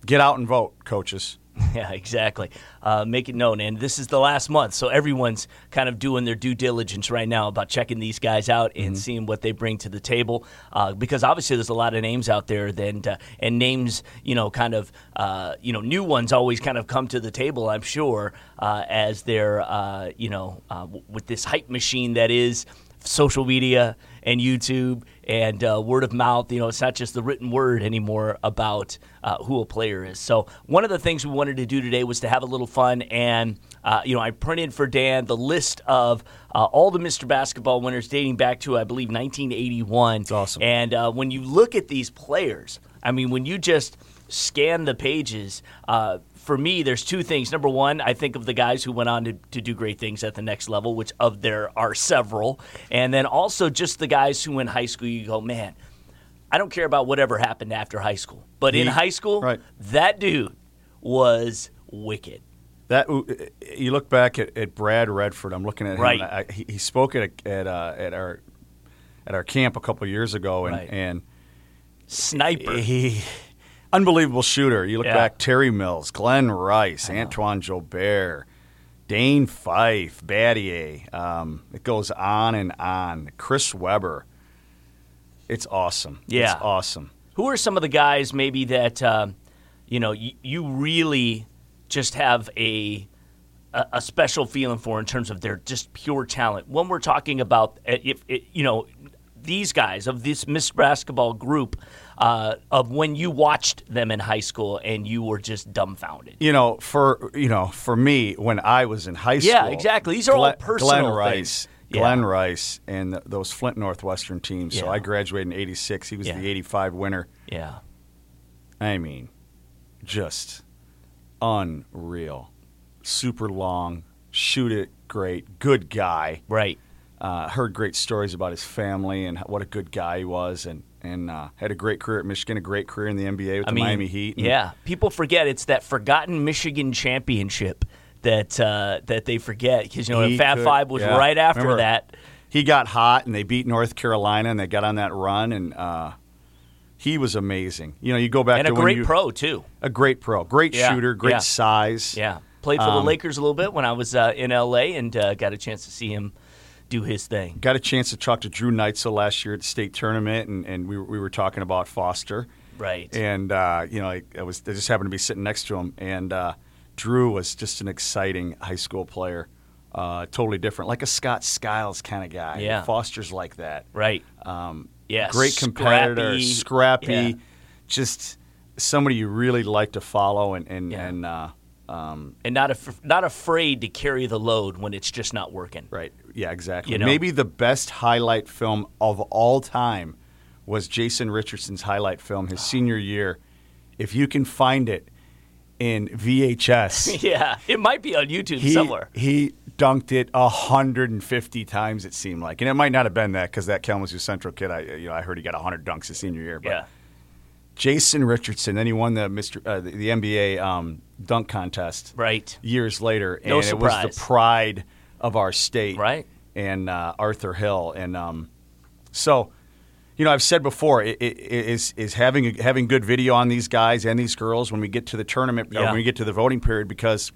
get out and vote, coaches. Yeah, exactly. Uh, make it known. And this is the last month, so everyone's kind of doing their due diligence right now about checking these guys out and Mm-hmm. seeing what they bring to the table. Uh, because obviously, there's a lot of names out there, then uh, and names, you know, kind of, uh, you know, new ones always kind of come to the table. I'm sure uh, as they're, uh, you know, uh, w- with this hype machine that is social media and YouTube and uh, word of mouth. You know, it's not just the written word anymore about uh, who a player is. So one of the things we wanted to do today was to have a little fun, and uh, you know, I printed for Dan the list of uh, all the Mr. Basketball winners dating back to I believe 1981. It's awesome. And uh, when you look at these players, I mean, when you just scan the pages. Uh, for me, there's two things. Number one, I think of the guys who went on to, to do great things at the next level, which of there are several. And then also just the guys who in high school, you go, man, I don't care about whatever happened after high school. But in high school, right. that dude was wicked. That you look back at, at Brad Redford. I'm looking at him. Right. and I, he, he spoke at a, at uh, at our at our camp a couple years ago, and Right. and Sniper. he unbelievable shooter. You look Yeah. back, Terry Mills, Glen Rice, Antoine Joubert, Dane Fife, Battier. Um, it goes on and on. Chris Webber. It's awesome. Yeah. it's awesome. Who are some of the guys maybe that um, you know you, you really just have a, a a special feeling for in terms of their just pure talent? When we're talking about uh, if you know these guys of this Miss Basketball group uh, of when you watched them in high school and you were just dumbfounded. You know, for you know, for me, when I was in high school, Yeah, exactly. These are all personal Glen Rice, things. Yeah. Glen Rice, and th- those Flint Northwestern teams. So Yeah. I graduated in '86. He was Yeah. the '85 winner. Yeah, I mean, just unreal. Super long, shoot it great, good guy. right. Uh, heard great stories about his family and what a good guy he was, and and uh, had a great career at Michigan, a great career in the NBA with I the mean, Miami Heat. and- Yeah, people forget it's that forgotten Michigan championship that uh, that they forget because you know Fab could- Five was yeah. right after Remember, that. he got hot and they beat North Carolina and they got on that run and uh, he was amazing. You know, you go back and to a great you, pro too. a great pro, great Yeah, shooter, great yeah. size. Yeah, played for the Um, Lakers a little bit when I was uh, in LA and uh, got a chance to see him do his thing. Got a chance to talk to Drew Neitzel last year at the state tournament, and, and we, were- we were talking about Foster. Right. And uh, you know, I, I was I just happened to be sitting next to him, and uh, Drew was just an exciting high school player, uh, totally different, like a Scott Skiles kind of guy. Yeah. Foster's like that. right. Um, Yeah, great competitor, scrappy. scrappy, Yeah. just somebody you really like to follow, and and, Yeah. and uh, um, And not af- not afraid to carry the load when it's just not working. right, yeah, exactly. You know? Maybe the best highlight film of all time was Jason Richardson's highlight film his senior year. If you can find it in VHS, yeah, it might be on YouTube he somewhere. he dunked it 150 times. It seemed like, and it might not have been that because that Kalamazoo Central kid, I you know, I heard he got 100 dunks his senior year, but. Yeah. Jason Richardson. Then he won the Mr. Uh, the, the NBA um, dunk contest Right. years later, and No it was the pride of our state, Right. And uh, Arthur Hill, and um, so you know, I've said before, i- i- is is having having good video on these guys and these girls when we get to the tournament, or Yeah. when we get to the voting period, because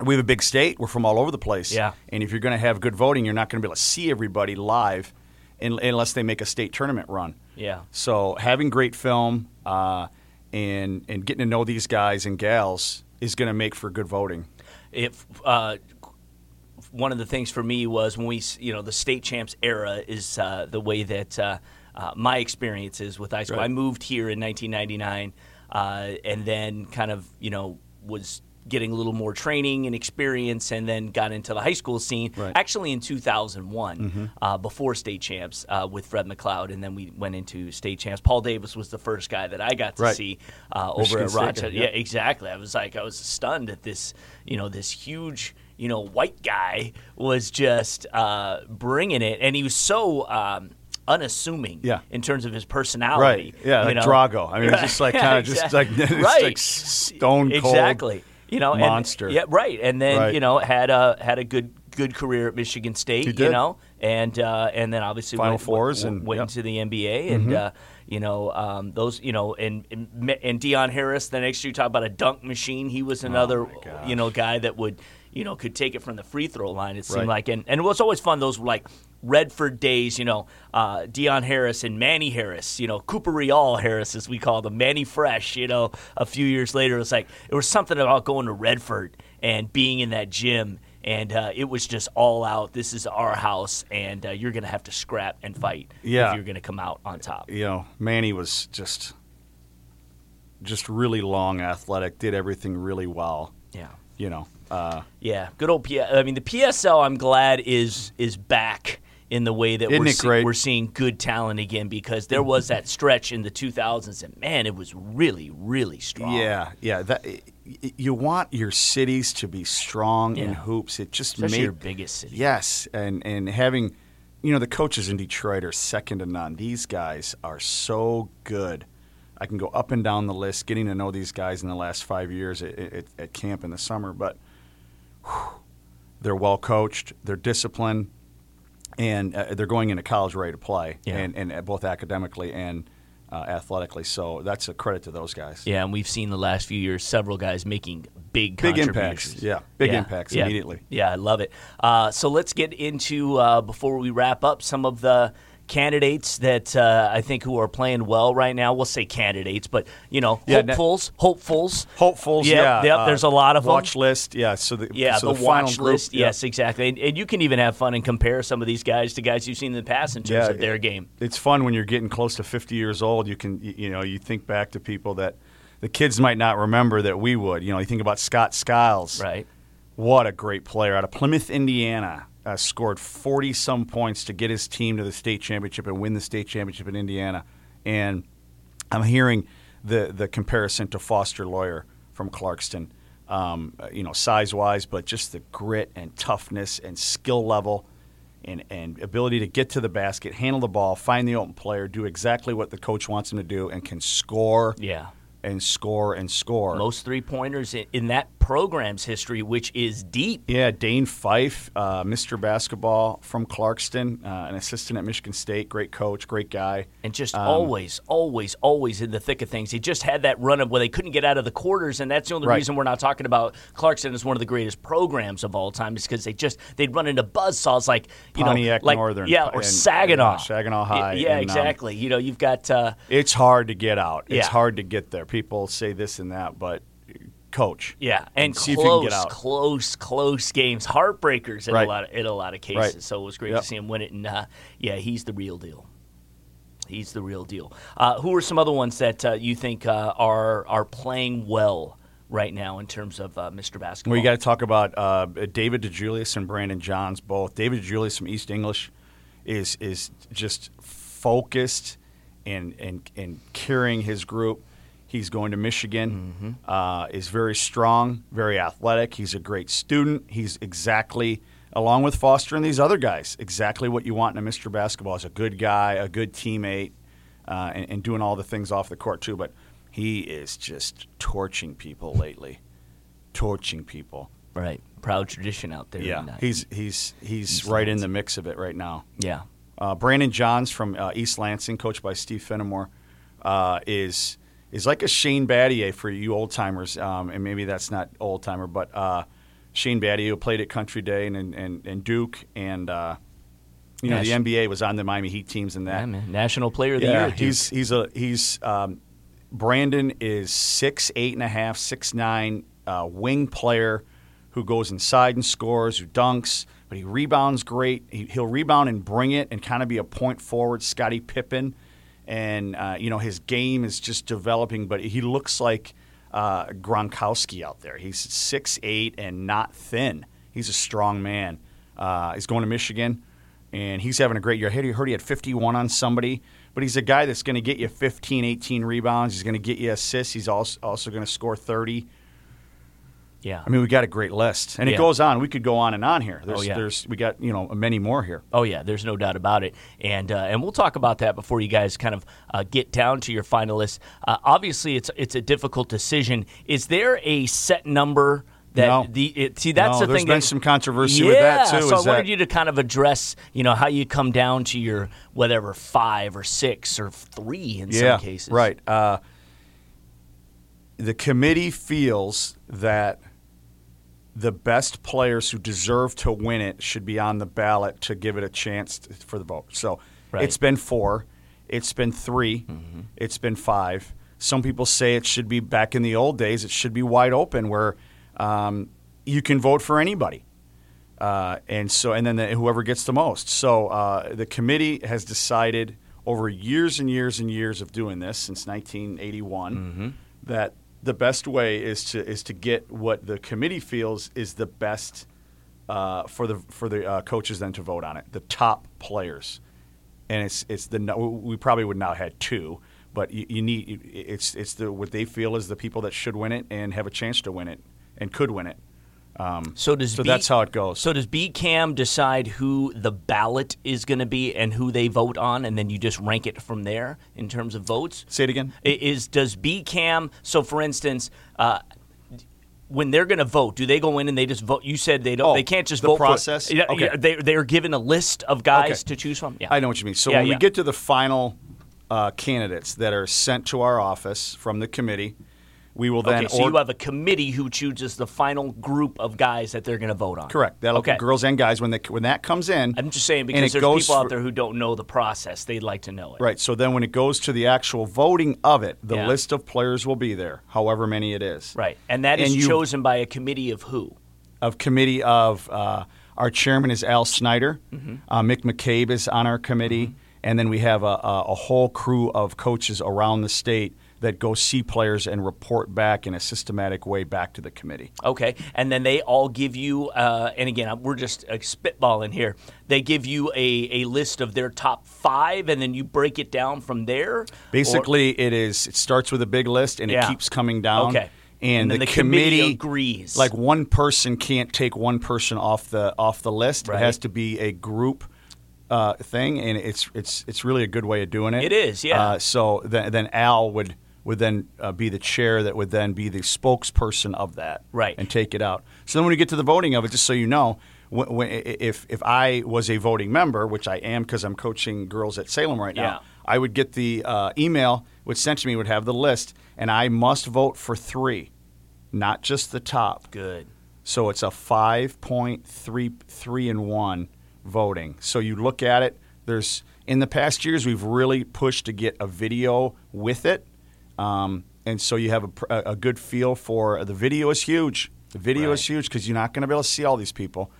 we have a big state. We're from all over the place. Yeah. And if you're going to have good voting, you're not going to be able to see everybody live un- unless they make a state tournament run. Yeah. So having great film uh, and and getting to know these guys and gals is going to make for good voting. if uh, one of the things for me was when we, you know, the state champs era is uh, the way that uh, uh, my experience is with high school. Right. I moved here in 1999, uh, and then kind of, you know, was getting a little more training and experience, and then got into the high school scene. Right. Actually, in 2001, uh, before state champs uh, with Fred McLeod, and then we went into state champs. Paul Davis was the first guy that I got to Right. see uh, over Michigan at State Rochester. yeah. yeah, exactly. I was like, I was stunned at this, you know, this huge, you know, white guy was just uh, bringing it, and he was so um, unassuming, Yeah. in terms of his personality, Right. Yeah, like know? Drago. I mean, it's just like kind of just like it's right. like stone cold. exactly. You know, and- monster. yeah, right. And then Right. you know had a had a good good career at Michigan State. You know, and uh, and then obviously Final went, fours went, and- went yep. into the NBA and. Uh, you know um, those. You know, and and and Dion Harris. The next year, you talk about a dunk machine. He was another. you know, guy that would you know could take it from the free throw line. It seemed Right. like, and and it was always fun. Those like Redford days. You know, uh, Dion Harris and Manny Harris. You know, Cooper Real Harris, as we call them, Manny Fresh. You know, a few years later, it was like it was something about going to Redford and being in that gym. And uh, it was just all out. This is our house, and uh, you're going to have to scrap and fight Yeah. if you're going to come out on top. you know, Manny was just just really long, athletic, did everything really well. Yeah. You know, uh, Yeah, good old P. I mean, the PSL. I'm glad is is back in the way that Isn't we're great? we're seeing good talent again because there was that stretch in the 2000s and man, it was really really strong. yeah, yeah. That you want your cities to be strong in hoops. It just especially made your biggest city. Yes, and and having, you know, the coaches in Detroit are second to none. These guys are so good. I can go up and down the list, getting to know these guys in the last five years at, at, at camp in the summer. But whew, they're well coached, they're disciplined, and uh, they're going into college ready to play, Yeah. and, and uh, both academically and uh, athletically. So that's a credit to those guys. Yeah, and we've seen the last few years several guys making big Big impacts, yeah. Big impacts yeah. immediately. Yeah, I love it. Uh, so let's get into uh, before we wrap up some of the candidates that uh, I think who are playing well right now. We'll say candidates, but you know, Yeah, hopefuls, hopefuls, Hopefuls, Yep, yeah. Yep, uh, there's a lot of them. watch list, yeah. So the Yeah, so the, final watch group, list. yeah. Yes, exactly. And, and you can even have fun and compare some of these guys to guys you've seen in the past in terms of their game. It's fun when you're getting close to 50 years old. You can, you know, you think back to people that the kids might not remember that we would. You know, you think about Scott Skiles. Right. What a great player out of Plymouth, Indiana. Uh, scored 40 some points to get his team to the state championship and win the state championship in Indiana. And I'm hearing the the comparison to Foster Loyer from Clarkston. Um, uh, you know, size wise, but just the grit and toughness and skill level and, and ability to get to the basket, handle the ball, find the open player, do exactly what the coach wants him to do, and can score Yeah. And score and score. Most three pointers in, in that program's history, which is deep. Yeah, Dane Fife, uh, Mr. Basketball from Clarkston, uh, an assistant at Michigan State, great coach, great guy. And just Um, always, always, always in the thick of things. He just had that run of where they couldn't get out of the quarters, and that's the only Right. reason we're not talking about Clarkston as one of the greatest programs of all time, is because they just they'd run into buzzsaws like you Pontiac know, like Northern yeah, and- or Saginaw, and, uh, Saginaw High, Yeah, and, um, exactly. you know, you've got uh, It's hard to get out. It's Yeah. hard to get there. People say this and that, but coach. Yeah, and see if you can close, get out. close, close games, heartbreakers in Right. a lot of in a lot of cases. Right. So it was great Yep. to see him win it, and uh, yeah, he's the real deal. He's the real deal. Uh, who are some other ones that uh, you think uh, are are playing well right now in terms of uh, Mr. Basketball? Well, you got to talk about uh, David DeJulius and Brandon Johns both. David DeJulius from East English is is just focused and and and carrying his group. He's going to Michigan. Uh, is very strong, very athletic. He's a great student. He's exactly along with Foster and these other guys exactly what you want in a Mr. Basketball. Is a good guy, a good teammate, uh, and, and doing all the things off the court too. But he is just torching people lately, torching people. right, proud tradition out there. Yeah, he's he's he's right in the mix of it right now. yeah. Uh, Brandon Johns from uh, East Lansing, coached by Steve Finamore, uh, is is like a Shane Battier for you old timers, um, and maybe that's not old timer, but uh, Shane Battier who played at Country Day and and, and Duke, and uh, you know the NBA was on the Miami Heat teams and that. Yeah, man. National Player of the Yeah, Year. Duke. he's he's a he's um, Brandon is six eight and a half, six nine, uh, wing player who goes inside and scores, who dunks, but he rebounds great. He, he'll rebound and bring it and kind of be a point forward, Scottie Pippen, and uh, you know his game is just developing. But he looks like uh, Gronkowski out there. He's six eight and not thin. He's a strong man. Uh, he's going to Michigan and he's having a great year. I heard he, heard he had 51 on somebody, but he's a guy that's going to get you 15, 18 rebounds. He's going to get you assists. He's also, also going to score 30. Yeah. I mean, we got a great list, and Yeah. it goes on. We could go on and on here. There's, Oh, yeah. there's, we got you know many more here. Oh yeah, there's no doubt about it, and uh, and we'll talk about that before you guys kind of uh, get down to your finalists. Uh, obviously, it's it's a difficult decision. Is there a set number That No. the it, see that's No, the there's thing. There's been that- some controversy yeah, with that, too, So I wanted that- you to kind of address, you know, how you come down to your whatever five or six or three in yeah, some cases. Right. Uh, the committee feels that the best players who deserve to win it should be on the ballot to give it a chance for the vote. So Right. it's been four, it's been 3 it's been five. Some people say it should be back in the old days. It should be wide open where um, you can vote for anybody. Uh, and so, and then the, whoever gets the most. So uh, the committee has decided over years and years and years of doing this since 1981 that the best way is to is to get what the committee feels is the best uh, for the for the uh, coaches then to vote on it. The top players, and it's it's the we probably would now had two, but you, you need it's it's the what they feel is the people that should win it and have a chance to win it and could win it. Um, So does so B- that's how it goes. So does BCAM decide who the ballot is going to be and who they vote on, and then you just rank it from there in terms of votes? Say it again. Is does BCAM? So for instance. Uh, when they're going to vote, do they go in and they just vote? You said they don't. Oh, they can't just the vote. process? For, yeah, Okay. yeah, they they're given a list of guys Okay. to choose from. Yeah, I know what you mean. So Yeah, when yeah. we get to the final uh, candidates that are sent to our office from the committee, we will then Okay, so or- you have a committee who chooses the final group of guys that they're going to vote on. correct. That'll Okay. girls and guys when they when that comes in. I'm just saying because there's people out there who don't know the process. They'd like to know it. Right. So then when it goes to the actual voting of it, the Yeah. list of players will be there, however many it is. Right, and that is And you- chosen by a committee of who? Of committee of uh, our chairman is Al Snyder. Mm-hmm. Uh, Mick McCabe is on our committee, and then we have a, a, a whole crew of coaches around the state that go see players and report back in a systematic way back to the committee. Okay, and then they all give you, uh, and again, we're just uh, spitballing here. They give you a, a list of their top five, and then you break it down from there. Or- Basically, it is. It starts with a big list, and Yeah. it keeps coming down. Okay. And, And the, the committee committee agrees. Like one person can't take one person off the off the list. Right. It has to be a group uh, thing, and it's it's it's really a good way of doing it. It is, yeah. Uh, so then, then Al would would then uh, be the chair that would then be the spokesperson of that, Right. and take it out. So then when you get to the voting of it, just so you know. When, when, if if I was a voting member, which I am because I'm coaching girls at Salem right now, Yeah. I would get the uh, email which sent to me would have the list, and I must vote for three, not just the top. Good. So it's a five point three three and one voting. So you look at it. There's in the past years we've really pushed to get a video with it, um, and so you have a, a good feel for the video is huge. The video is huge because you're not going to be able to see all these people,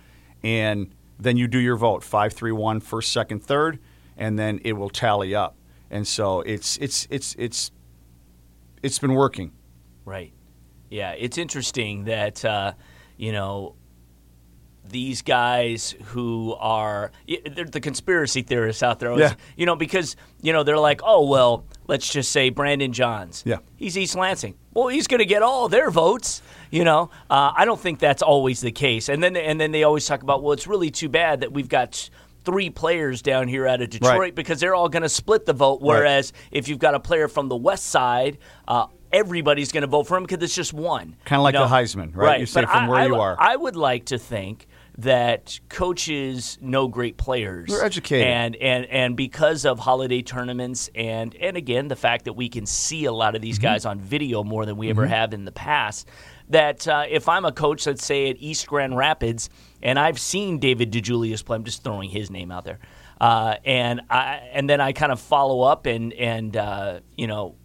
and then you do your vote five three one first second third, and then it will tally up. And so it's it's it's it's it's been working. Right. Yeah, it's interesting that uh, you know these guys who are they're the conspiracy theorists out there. always- Yeah. You know, because you know they're like, oh well, let's just say Brandon Johns. Yeah. He's East Lansing. Well, he's going to get all their votes. You know, uh, I don't think that's always the case. And then and then they always talk about, well, it's really too bad that we've got. Three players down here out of Detroit Right. because they're all going to split the vote. Whereas if you've got a player from the West Side, uh, everybody's going to vote for him because it's just one. Kinda like You know? the Heisman, right? You say But from I- where I you are. I would like to think that coaches know great players. They're educated. and and and because of holiday tournaments and and again the fact that we can see a lot of Mm-hmm. these guys on video more than we ever have in the past. That uh, if I'm a coach, let's say at East Grand Rapids, and I've seen David DeJulius play, I'm just throwing his name out there, uh, and I and then I kind of follow up and and uh, you know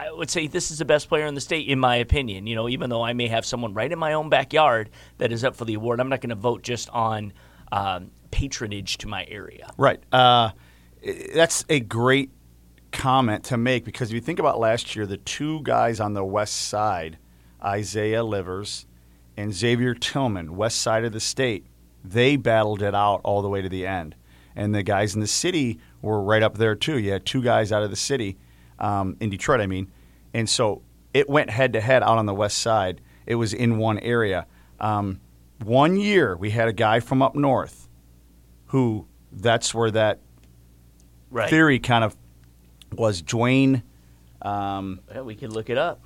I would say this is the best player in the state, in my opinion. You know, even though I may have someone right in my own backyard that is up for the award, I'm not going to vote just on um, patronage to my area. Right. Uh, that's a great comment to make because if you think about last year, the two guys on the west side, Isaiah Livers and Xavier Tillman, west side of the state, they battled it out all the way to the end. And the guys in the city were right up there too. You had two guys out of the city, um, in Detroit, I mean. And so it went head to head out on the west side. It was in one area. Um, one year, we had a guy from up north who that's where that Right. theory kind of was Dwayne um, Yeah, we can look it up.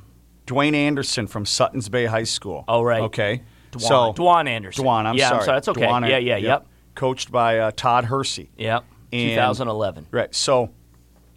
Dwayne Anderson from Suttons Bay High School. Oh, right. Okay. Dwaun, So Dwaun Anderson. Dwaun, I'm yeah, sorry. I'm sorry. That's okay. Dwaun, yeah, yeah, yep, Coached by uh, Todd Hersey. yep. And- 2011. Right. So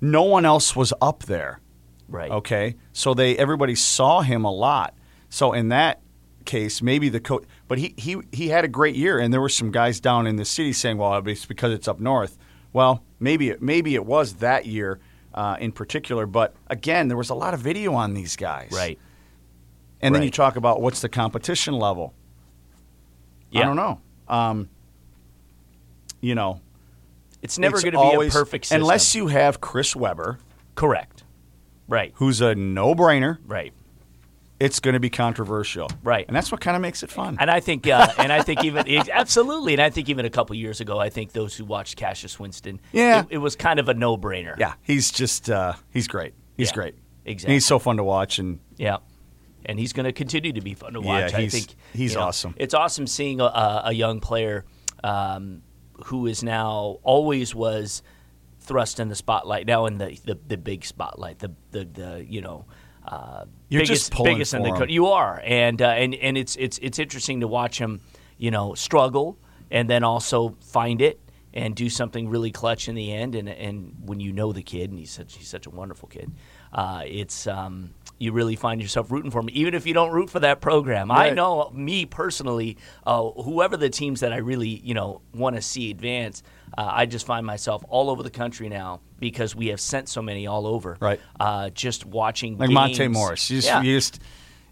no one else was up there. Right. Okay. So they everybody saw him a lot. So in that case, maybe the coach, but he he he had a great year, and there were some guys down in the city saying, "Well, it's because it's up north." Well, maybe it, maybe it was that year uh, in particular, but again, there was a lot of video on these guys. Right. And then you talk about what's the competition level. I don't know. Um, you know, It's never going to be a perfect system. unless you have Chris Webber, Correct. Right. who's a no-brainer. Right. It's going to be controversial, Right. And that's what kind of makes it fun. And I think, uh, and I think even absolutely, and I think even a couple years ago, I think those who watched Cassius Winston, Yeah. it, it was kind of a no-brainer. yeah, he's just uh, he's great. He's Yeah, great. exactly. And he's so fun to watch, and Yeah. And he's going to continue to be fun to watch. Yeah, I think he's you know, awesome. It's awesome seeing a, a a young player um, who is now always was thrust in the spotlight. Now in the the, the big spotlight, the the, the you know. Uh, You're biggest, just biggest in the co- you are, and uh, and and it's it's it's interesting to watch him, you know, struggle and then also find it and do something really clutch in the end. And and when you know the kid, and he's such he's such a wonderful kid, uh, it's um, you really find yourself rooting for him, even if you don't root for that program. I know me personally, uh, whoever the teams that I really you know want to see advance, uh, I just find myself all over the country now because we have sent so many all over. Right. Uh, just watching like Monte. Morris. You just, yeah. you just,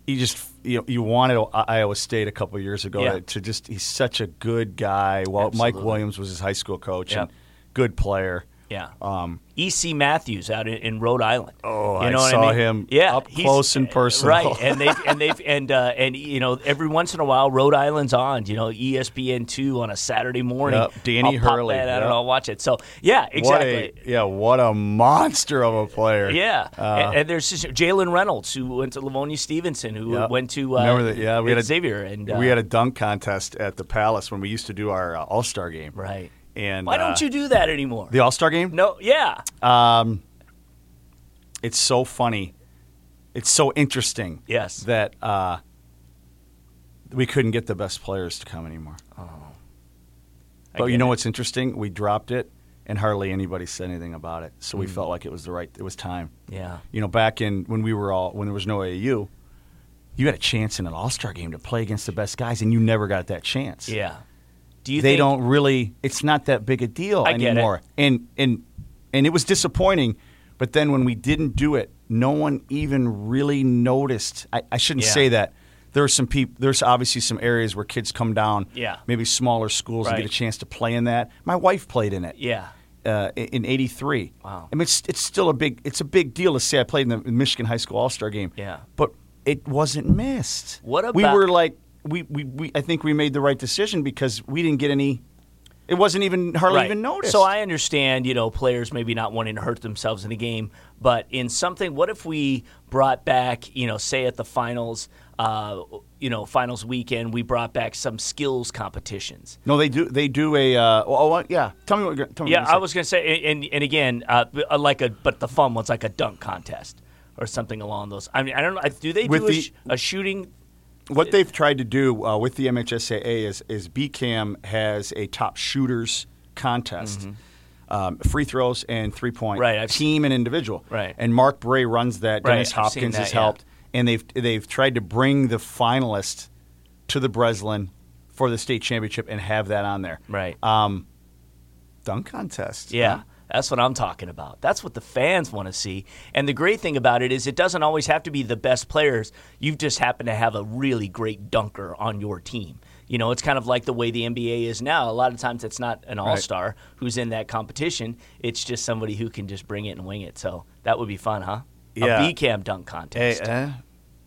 you just, you, you wanted Iowa State a couple of years ago Yeah. to, just. He's such a good guy. Well, Mike Williams was his high school coach Yep. and good player. Yeah. Um, E.C. Matthews out in, in Rhode Island. Oh, you I know what saw I mean? him yeah, up close and personal. Right, and they've and they've and uh, and you know every once in a while Rhode Island's on. You know E ESPN two on a Saturday morning. Yep, Danny I'll Hurley, that out yep. and I'll watch it. So yeah, exactly. What a, yeah, what a monster of a player. Yeah, Uh, and, and there's Jalen Reynolds who went to Livonia Stevenson, who Yep. went to uh, that? Yeah, we had a Xavier, and uh, we had a dunk contest at the Palace when we used to do our uh, All Star game. right. And Why uh, don't you do that anymore? the All Star game? no, yeah, Um, it's so funny. It's so interesting. Yes. That uh, we couldn't get the best players to come anymore. I But you know it. what's interesting? We dropped it, and hardly anybody said anything about it. So Mm. we felt like it was the right. It was time. yeah. You know, back in when we were all when there was no AAU, you had a chance in an All Star game to play against the best guys, and you never got that chance. Yeah. Do you they don't really. It's not that big a deal I anymore. And and and it was disappointing. But then when we didn't do it, no one even really noticed. I, I shouldn't Yeah. say that. There are some people. There's obviously some areas where kids come down. Yeah. Maybe smaller schools and get a chance to play in that. My wife played in it. Yeah. Uh, in '83. Wow. I mean, it's it's still a big it's a big deal to say I played in the Michigan High School All Star game. Yeah. But it wasn't missed. What we were like we, we, we I think we made the right decision because we didn't get any. It wasn't even hardly Right. even noticed. So I understand, you know, players maybe not wanting to hurt themselves in a game, but in something, what if we brought back, you know, say at the finals, uh, you know, finals weekend, we brought back some skills competitions. no, they do they do a uh, oh, oh yeah. Tell me what. you're- Tell me Yeah, what I was going to say, and and again, uh, like a, but the fun one's like a dunk contest or something along those. I mean, I don't know. Do they With do a, sh- a shooting? What they've tried to do uh, with the MHSAA is is BCAM has a top shooters contest. Um, free throws and three point Mm-hmm. Right, I've team and individual. Right. And Mark Bray runs that. Dennis I've Hopkins that, has yeah. helped. And they've they've tried to bring the finalists to the Breslin for the state championship and have that on there. Right. Um, dunk contest. Yeah. huh? That's what I'm talking about. That's what the fans want to see. And the great thing about it is it doesn't always have to be the best players. You just happen to have a really great dunker on your team. You know, it's kind of like the way the NBA is now. A lot of times it's not an all star who's in that competition, it's just somebody who can just bring it and wing it. So that would be fun, huh? Yeah. A BCAM dunk Hey, contest.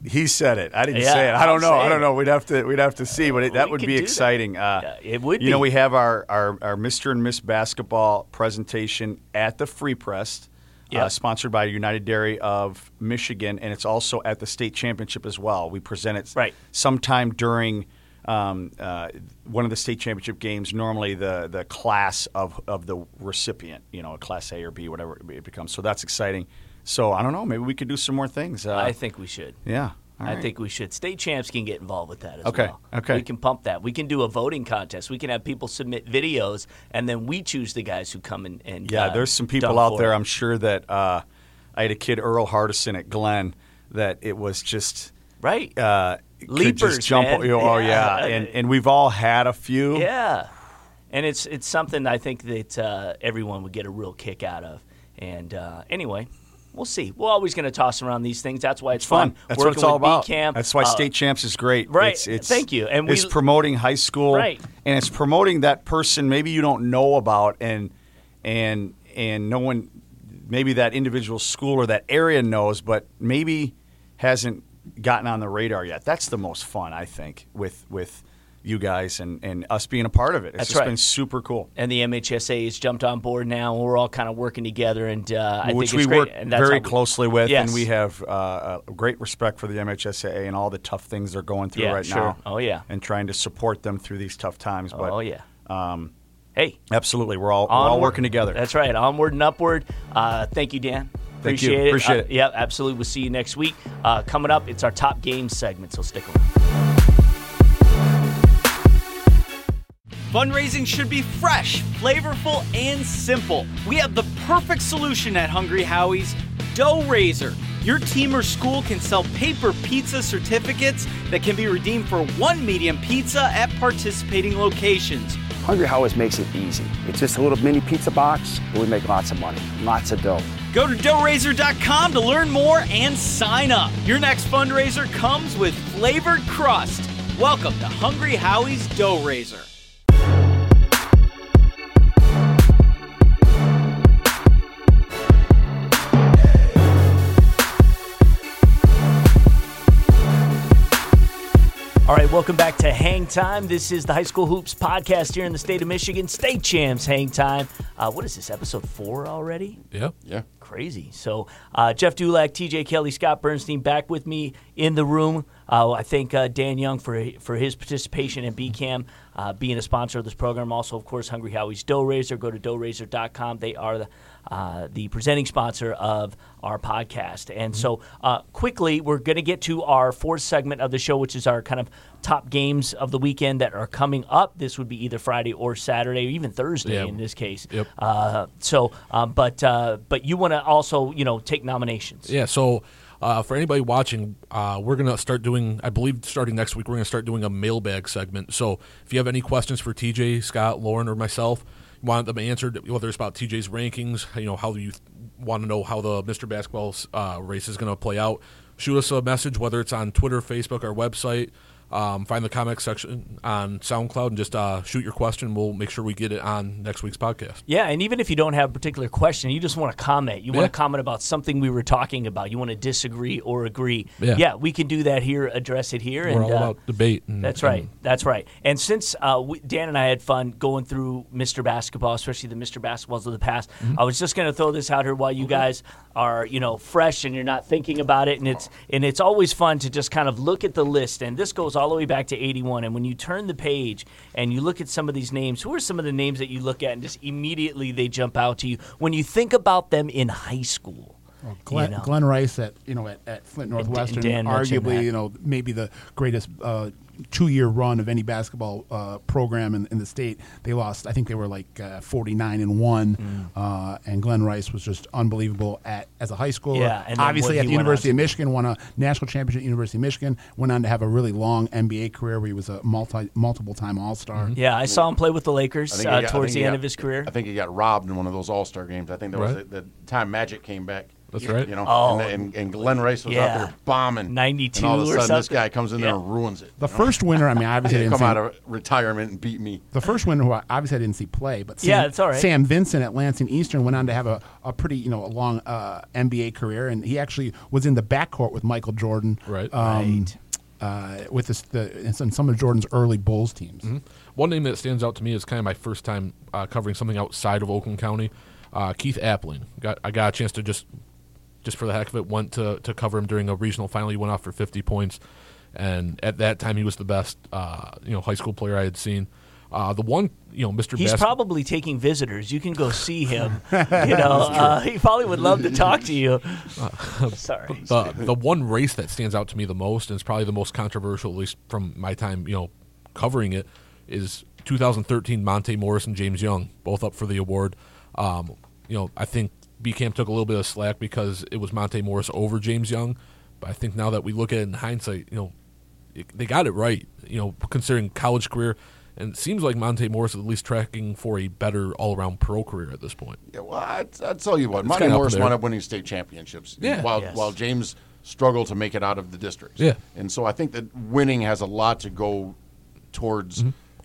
He said it. I didn't Yeah, say it. I don't I'm know. I don't know. We'd have to. We'd have to see. But it, that We would be exciting. Uh, Yeah, it would You know, we have our, our our Mr. and Miss Basketball presentation at the Free Press, uh, sponsored by United Dairy of Michigan, and it's also at the state championship as well. We present it Right. sometime during. Um, uh, one of the state championship games, normally the the class of, of the recipient, you know, a class A or B, whatever it becomes. So that's exciting. So I don't know. Maybe we could do some more things. Uh, I think we should. yeah. I think we should. State champs can get involved with that as Okay, well. okay. We can pump that. We can do a voting contest. We can have people submit videos, and then we choose the guys who come in and Yeah, uh, there's some people out there. it. I'm sure that uh, I had a kid, Earl Hardison at Glenn, that it was just right. uh, Leapers, just jump. man. Oh Yeah. yeah, and and we've all had a few. Yeah, and it's it's something I think that uh, everyone would get a real kick out of. And uh, anyway, we'll see. We're always going to toss around these things. That's why it's, fun. That's what Working it's all about. BCAM, That's why uh, state champs is great. right. It's, it's, Thank you. And we- it's promoting high school, Right. And it's promoting that person maybe you don't know about, and and and no one, maybe that individual school or that area knows, but maybe hasn't gotten on the radar yet. That's the most fun I think with with you guys and and us being a part of it. It's That's just right. been super cool. and the MHSA has jumped on board now. and We're all kind of working together, and uh, I which think we it's great. work very closely with, Yes. and we have uh, a great respect for the MHSAA and all the tough things they're going through Yeah, right sure. now. Oh, yeah. and trying to support them through these tough times. But oh yeah. um, Hey, absolutely, we're all we're all working together. That's right. Onward and upward. Uh, thank you, Dan. Thank you. Appreciate it. Appreciate Uh, it. Yeah, absolutely. We'll see you next week. Uh, coming up, it's our top game segment, so stick around. Fundraising should be fresh, flavorful, and simple. We have the perfect solution at Hungry Howie's Dough Raiser. Your team or school can sell paper pizza certificates that can be redeemed for one medium pizza at participating locations. Hungry Howie's makes it easy. It's just a little mini pizza box, but we make lots of money, lots of dough. Go to doughraiser.com to learn more and sign up. Your next fundraiser comes with flavored crust. Welcome to Hungry Howie's Dough Raiser. All right, welcome back to Hang Time. This is the High School Hoops podcast here in the state of Michigan. State Champs Hang Time. Uh, what is this, episode four already? Yeah. Yeah. Crazy. So, uh, Jeff Dulac, TJ Kelly, Scott Bernstein back with me in the room. Uh, I thank uh, Dan Young for for his participation in BCAM, uh, being a sponsor of this program. Also, of course, Hungry Howie's Dough Raiser. Go to doughraiser.com. They are the, uh, the presenting sponsor of our podcast. And so, uh, quickly, we're going to get to our fourth segment of the show, which is our kind of top games of the weekend that are coming up. This would be either Friday or Saturday, or even Thursday Yeah. in this case. Yep. Uh, so, um, but uh, but you want to also you know take nominations. Yeah. So uh, for anybody watching, uh, we're gonna start doing. I believe starting next week, we're gonna start doing a mailbag segment. So if you have any questions for TJ, Scott, Lauren, or myself, you want them answered, whether it's about TJ's rankings, you know how do you want to know how the Mr. Basketball uh, race is gonna play out, shoot us a message, whether it's on Twitter, Facebook, our website. Um, find the comment section on SoundCloud and just uh, shoot your question. We'll make sure we get it on next week's podcast. Yeah, and even if you don't have a particular question, you just want to comment. You want to comment about something we were talking about. You want to disagree or agree. Yeah. we can do that here. Address it here. We're and, all uh, about debate. And, That's right. and- That's right. And since uh, we, Dan and I had fun going through Mr. Basketball, especially the Mr. Basketballs of the past, Mm-hmm. I was just going to throw this out here while you guys are, you know, fresh and you're not thinking about it. And it's and it's always fun to just kind of look at the list. And this goes all the way back to '81. And when you turn the page and you look at some of these names, who are some of the names that you look at and just immediately they jump out to you when you think about them in high school? Glen, you know? Glen Rice at you know at, at Flint Northwestern, arguably you know maybe the greatest uh, two-year run of any basketball uh, program in, in the state. They lost, I think they were like uh, 49 and one, Mm. uh, and Glen Rice was just unbelievable at as a high schooler. Yeah, and obviously at the University of Michigan, won a national championship at University of Michigan. Went on to have a really long NBA career where he was a multi multiple time All Star. Yeah, I saw him play with the Lakers I think he uh, got- towards the he end got- of his career. I think he got robbed in one of those All Star games. I think that was Right. the, the time Magic came back. That's right. You know, Oh. and, and, and Glen Rice was Yeah. out there bombing. 92 and all of a or sudden this guy comes in there Yeah. and ruins it. The you know? first winner, I mean, obviously He didn't come see out of retirement and beat me. The first winner who I obviously I didn't see play, but Sam, Yeah, it's all right. Sam Vincent at Lansing Eastern went on to have a, a pretty you know a long uh, NBA career, and he actually was in the backcourt with Michael Jordan, Right. Um, Uh, with this, the and some, some of Jordan's early Bulls teams. One name that stands out to me is kind of my first time uh, covering something outside of Oakland County. Uh, Keith Appling. Got I got a chance to just just for the heck of it went to to cover him during a regional final. He went off for 50 points, and at that time he was the best uh, you know high school player I had seen. Uh, the one, you know, Mr. He's Bas- probably taking visitors. You can go see him. you know, uh, he probably would love to talk to you. Sorry. the the one race that stands out to me the most, and it's probably the most controversial, at least from my time, you know, covering it, is 2013 Monte Morris and James Young, both up for the award. Um, you know, I think BCAM took a little bit of slack because it was Monte Morris over James Young, but I think now that we look at it in hindsight, you know, it, they got it right. You know, considering college career. And it seems like Monte Morris is at least tracking for a better all-around pro career at this point. Yeah, well, I'd, I'd tell you what, It's Monty kinda up Morris there. wound up winning state championships. Yeah. While Yes. while James struggled to make it out of the districts. Yeah. And so I think that winning has a lot to go towards,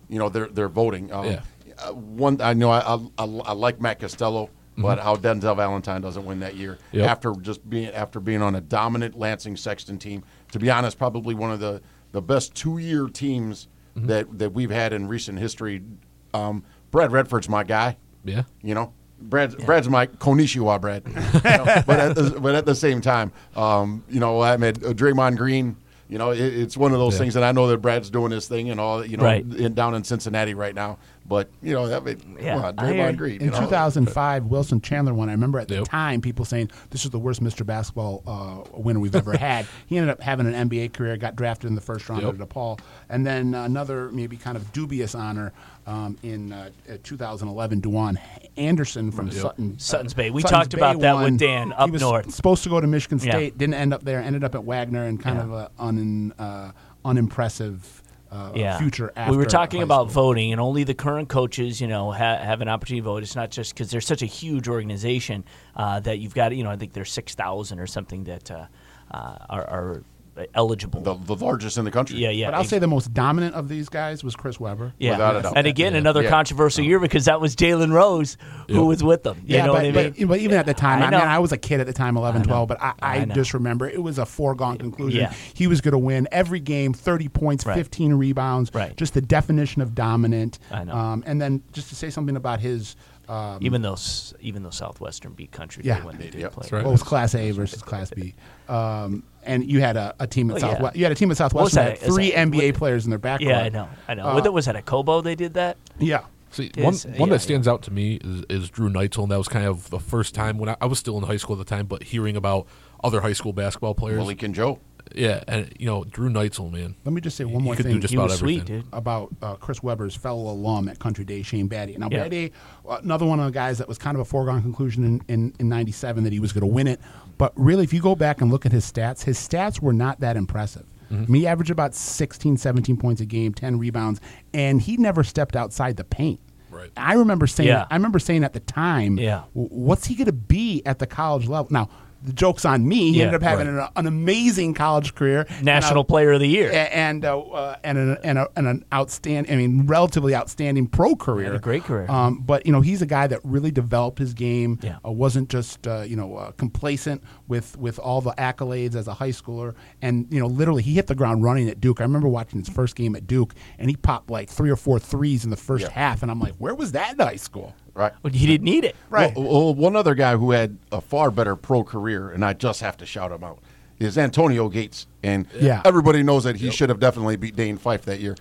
you know, their their voting. Um, Yeah. uh, one, I know I, I, I, I like Matt Costello, but how Denzel Valentine doesn't win that year Mm-hmm. Yep. after just being after being on a dominant Lansing Sexton team. To be honest, probably one of the the best two year teams Mm-hmm. that that we've had in recent history. Um, Brad Redford's my guy. Yeah. You know, Brad's, Brad's my Konishiwa Brad. You know, but, at the, but at the same time, um, you know, I mean, uh, Draymond Green, you know, it, it's one of those Yeah. things, and I know that Brad's doing his thing and all, you know, Right. in, down in Cincinnati right now. But, you know, I mean, Yeah, come on, I hear Draymond. Green. In you know. 2005, Wilson Chandler won. I remember at the Yep. time people saying this is the worst Mr. Basketball uh, winner we've ever had. He ended up having an NBA career, got drafted in the first round Yep. at DePaul, and then another maybe kind of dubious honor um, in uh, uh, 2011. Dwaun Anderson from Yep. Sutton, Sutton's Bay. We Sutton's talked about that with won. Dan He up was north. Supposed to go to Michigan Yeah. State, didn't end up there. Ended up at Wagner, and kind Yeah. of a un, uh, unimpressive. Uh, yeah. future. After we were talking about school. voting, and only the current coaches, you know, ha- have an opportunity to vote. It's not just because there's such a huge organization uh, that you've got. You know, I think there's six thousand or something that uh, uh, are, are eligible. the, the largest in the country. yeah, yeah. But I'll ex- say the most dominant of these guys was Chris Webber. yeah. without a doubt. And again, Yeah. another Yeah. controversial year because that was Jalen Rose who Yep. was with them. You yeah, know but, what I mean? but, but even at the time, I I, mean, I was a kid at the time, 11, 12, but I, I, I just remember it was a foregone conclusion. Yeah. He was going to win every game, 30 points, Right. 15 rebounds, Right. just the definition of dominant. I know. Um, and then just to say something about his, um, even though even though Southwestern beat Country Yeah. when they did Yep. play. That's right. what was Class A versus Class B. Um, and you had a, a team at Well, yeah. Southwest. You had a team at Southwest Southwestern that that? had three that- NBA what- players in their backcourt. Yeah, I know. I know. Uh, Was was that at Cobo they did that? Yeah. See, Is- one one yeah, that stands out to me is, is Drew Neitzel, and that was kind of the first time when I, I was still in high school at the time, but hearing about other high school basketball players. Malik and Joe. yeah, and you know Drew Neitzel, man, Let me just say one he more could thing. just He about was everything. sweet, dude. about uh, Chris Webber's fellow alum at Country Day, Shane Battier. Now, Yeah. Battier, another one of the guys that was kind of a foregone conclusion in, in, in 97 that he was going to win it. But really, if you go back and look at his stats, his stats were not that impressive. Mm-hmm. I mean, he averaged about 16, 17 points a game, 10 rebounds, and he never stepped outside the paint. Right. I remember saying. Yeah. I remember saying at the time. Yeah. What's he going to be at the college level? Now, the joke's on me. He Yeah, ended up having right. an, an amazing college career, National I- Player of the Year. and uh, uh, and an, and, a, and an outstanding, I mean, relatively outstanding pro career. A great career. Um, but you know, he's a guy that really developed his game. Yeah. Uh, wasn't just uh, you know uh, complacent with with all the accolades as a high schooler, and you know, literally he hit the ground running at Duke. I remember watching his first game at Duke, and he popped like three or four threes in the first Yeah. half, and I'm like, where was that in high school? Right. But he didn't need it. Right. Well, well, one other guy who had a far better pro career, and I just have to shout him out, is Antonio Gates. And Yeah. everybody knows that he should have definitely beat Dane Fife that year.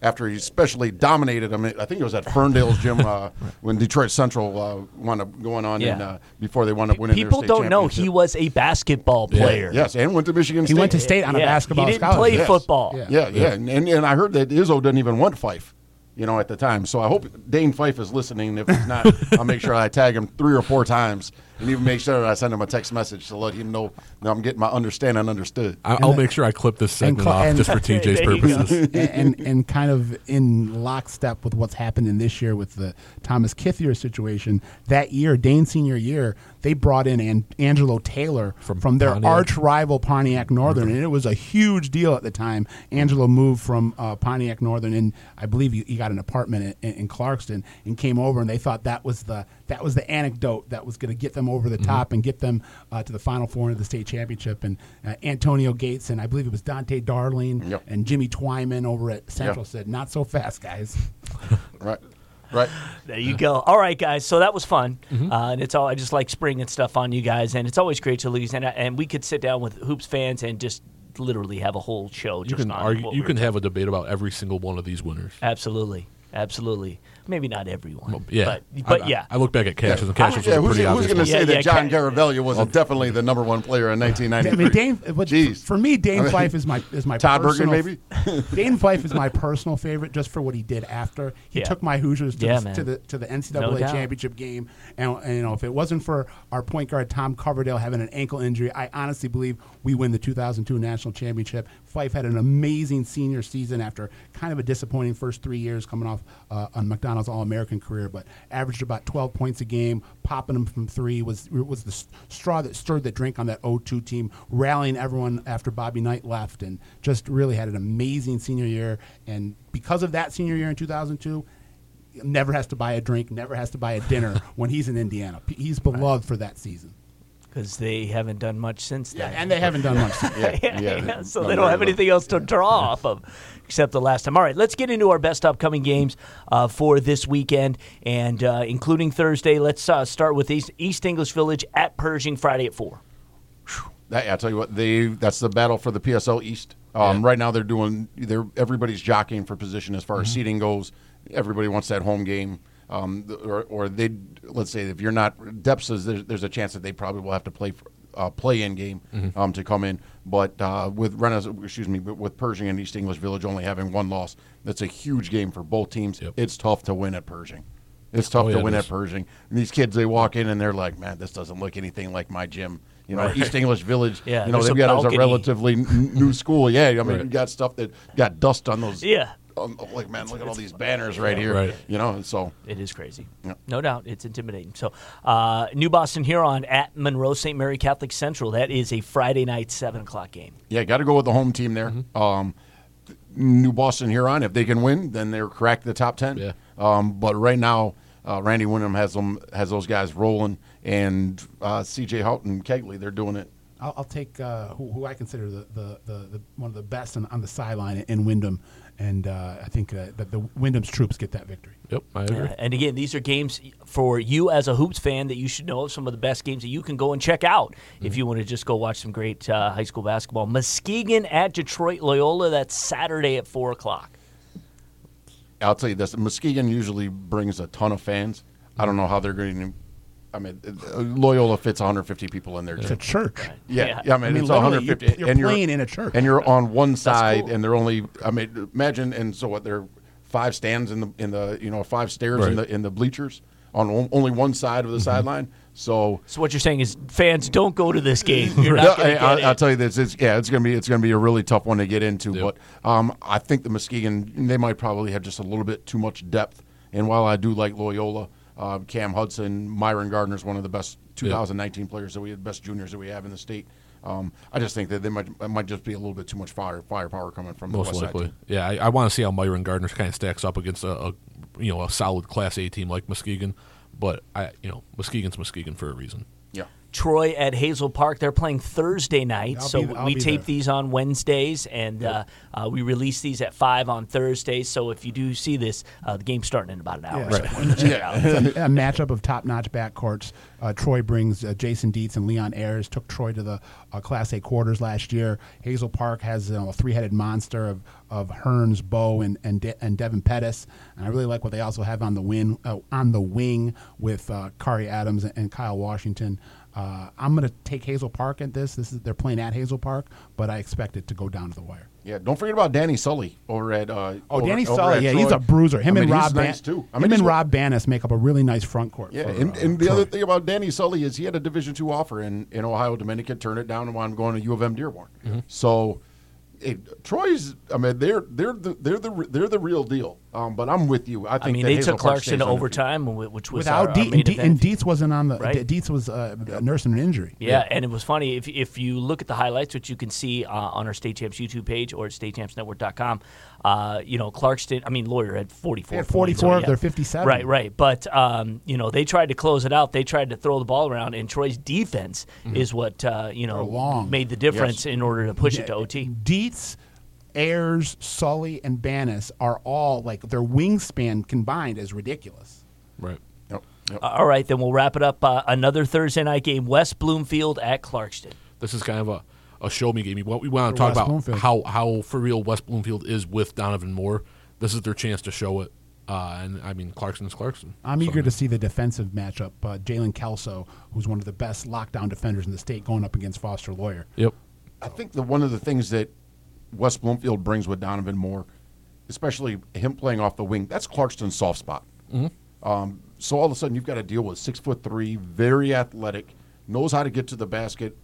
After he especially dominated him, I think it was at Ferndale's gym uh, when Detroit Central uh, wound up going on, and uh, before they wound up winning. their People state don't know he was a basketball player. Yes, and went to Michigan State. He State. went to state on a Yeah, basketball He didn't scholarship. play Yes. football. Yeah. Yeah, yeah, And, and and I heard that Izzo didn't even want Fife, you know, at the time. So I hope Dane Fife is listening. If he's not, I'll make sure I tag him three or four times, and even make sure I send him a text message to let him know that I'm getting my understanding and understood. I, I'll make sure I clip this segment cl- off and- just for TJ's There you go. purposes. and, and and kind of in lockstep with what's happening this year with the Thomas Kithier situation. That year, Dane senior year, they brought in An- Angelo Taylor from, From their Pontiac. arch rival Pontiac Northern, and it was a huge deal at the time. Angelo moved from uh, Pontiac Northern, and I believe he, he got an apartment in, in Clarkston, and came over, and they thought that was the that was the anecdote that was going to get them over the top and get them uh, to the Final Four and the state championship. And uh, Antonio Gates and I believe it was Dante Darling Yep. and Jimmy Twyman over at Central Yeah. said, "Not so fast, guys." Right, right. There you go. All right, guys. So that was fun, Mm-hmm. uh, and it's all I just like springing stuff on you guys, and it's always great to lose, and and we could sit down with hoops fans and just literally have a whole show You can on argue, what you we're can doing. have a debate about every single one of these winners. absolutely. Absolutely. Maybe not everyone. Yeah, But, but I, yeah. I, I look back at Cassius, and Cassius yeah, was who's, a pretty who's obvious going to say Yeah, that yeah, John Ca- Garavaglia wasn't definitely the number one player in I 1993? mean, Dane. But Jeez. for me, Dane Fife is my is my Todd Bergen, personal, maybe? Dane Fife is my personal favorite just for what he did after he Yeah. took my Hoosiers to, Yeah, the, to the to the NCAA No championship game. And, and you know, if it wasn't for our point guard Tom Coverdale having an ankle injury, I honestly believe we win the 2002 national championship. Fife had an amazing senior season after kind of a disappointing first three years coming off uh, on McDonald's All American career, but averaged about 12 points a game, popping them from three was was the straw that stirred the drink on that 0-2 team, rallying everyone after Bobby Knight left, and just really had an amazing senior year. And because of that senior year in 2002, never has to buy a drink, never has to buy a dinner when he's in Indiana. He's beloved for that season. Because they haven't done much since then. And they haven't done much. since. Yeah, yeah, yeah, yeah, so no, they don't have anything else to draw off of except the last time. All right, let's get into our best upcoming games uh, for this weekend, and uh, including Thursday. Let's uh, start with East, East English Village at Pershing Friday at four. That, yeah, I tell you what, they that's the battle for the PSL East. Um, Right now, they're doing they're everybody's jockeying for position as far as seating goes. Everybody wants that home game, um, or or they let's say if you're not depth says there's, there's a chance that they probably will have to play for, uh, play in game um, to come in. But uh, with Renaissance, excuse me, with Pershing and East English Village only having one loss, that's a huge game for both teams. Yep. It's tough to win at Pershing. It's tough Oh, to win at. Pershing. And these kids, they walk in and they're like, "Man, this doesn't look anything like my gym." You know, Right. East English Village. Yeah, you know, they've got it as a relatively n- new school. Yeah, I mean, Right. you got stuff that got dust on those. Yeah. On- like man, look at all these banners right here. Right. You know, and so It is crazy. Yeah. No doubt. It's intimidating. So, uh, New Boston Huron at Monroe St. Mary Catholic Central. That is a Friday night, 7 o'clock game. yeah, got to go with the home team there. Mm-hmm. Um, New Boston Huron, if they can win, then they're cracked the top ten. Yeah. Um, but right now, uh, Randy Wyndham has them has those guys rolling, and uh, C.J. Houghton and Kegley, they're doing it. I'll, I'll take uh, who, who I consider the, the, the, the one of the best on, on the sideline in Wyndham, and uh, I think uh, that the Wyndham's troops get that victory. Yep, I agree. Uh, and again, these are games for you as a hoops fan that you should know of some of the best games that you can go and check out if you want to just go watch some great uh, high school basketball. Muskegon at Detroit Loyola. That's Saturday at four o'clock. I'll tell you this: Muskegon usually brings a ton of fans. I don't know how they're going to. I mean, Loyola fits 150 people in their It's a gym. church. Yeah, Yeah. yeah. I mean, I mean, it's 150. you're- you're and playing in a church. and you're on one side, cool. and they're only. I mean, imagine, and so what? There are five stands in the in the you know five stairs in the in the bleachers on only one side of the sideline. So So what you're saying is fans don't go to this game. You're not going to I, get will tell you this. It's, yeah, it's gonna be it's gonna be a really tough one to get into. Yep. But um, I think the Muskegon they might probably have just a little bit too much depth. And while I do like Loyola, uh, Cam Hudson, Myron Gardner is one of the best 2019 players that we have, best juniors that we have in the state. Um, I just think that they might it might just be a little bit too much fire firepower coming from Most likely. side. Yeah, I, I want to see how Myron Gardner kind of stacks up against a, a you know a solid Class A team like Muskegon. But I you know Muskegon's Muskegon for a reason. Yeah. Troy at Hazel Park. They're playing Thursday night, I'll so be- we tape there. these on Wednesdays, and uh, uh, we release these at five on Thursdays. So if you do see this, uh, the game's starting in about an hour. Yeah. So Right. check it out. It's a, a matchup of top-notch backcourts. Uh, Troy brings uh, Jason Dietz and Leon Ayers. Took Troy to the uh, Class A quarters last year. Hazel Park has you know, a three-headed monster of, of Hearns, Bow, and and, De- and Devin Pettis. And I really like what they also have on the win uh, on the wing with uh, Kari Adams and, and Kyle Washington. Uh, I'm going to take Hazel Park at this. This is they're playing at Hazel Park, but I expect it to go down to the wire. Yeah, don't forget about Danny Sully over at. Uh, Oh, over- Danny over Sully, at yeah, Troy. he's a bruiser. Him I and mean, he's Rob nice Ban- too. I him mean, and Rob Bannis make up a really nice front court. Yeah, for, and, uh, and the Troy. other thing about Danny Sully is he had a Division two offer in, in Ohio Dominican, turned it down, and wound up going to U of M Dearborn. Mm-hmm. So, it, Troy's, I mean, they're they're the they're the they're the real deal. Um, but I'm with you. I think I mean, they Hazel took Park Clarkston to overtime, which was without our, our and, event. and Dietz wasn't on the. Right. Dietz was uh, nursing an injury. Yeah, and it was funny if if you look at the highlights, which you can see uh, on our State Champs YouTube page or at statechampsnetwork.com. Uh, you know, Clarkston. I mean, Loyer had forty four. They had 44 of their 57. Right, right. But um, you know, they tried to close it out. They tried to throw the ball around, and Troy's defense is what uh, you know made the difference in order to push it to OT. Dietz, Ayers, Sully, and Bannis are all like their wingspan combined is ridiculous. Right. Yep, yep. All right, then we'll wrap it up. Uh, another Thursday night game: West Bloomfield at Clarkston. This is kind of a, a show me game. We want, we want to talk West about Bloomfield. how how for real West Bloomfield is with Donovan Moore. This is their chance to show it. Uh, and I mean, Clarkston's Clarkston. I'm So, eager to see the defensive matchup. Uh, Jalen Kelso, who's one of the best lockdown defenders in the state, going up against Foster Loyer. Yep. I think that one of the things that West Bloomfield brings with Donovan Moore, especially him playing off the wing, that's Clarkston's soft spot. Um, so all of a sudden, you've got to deal with six foot three, very athletic, knows how to get to the basket.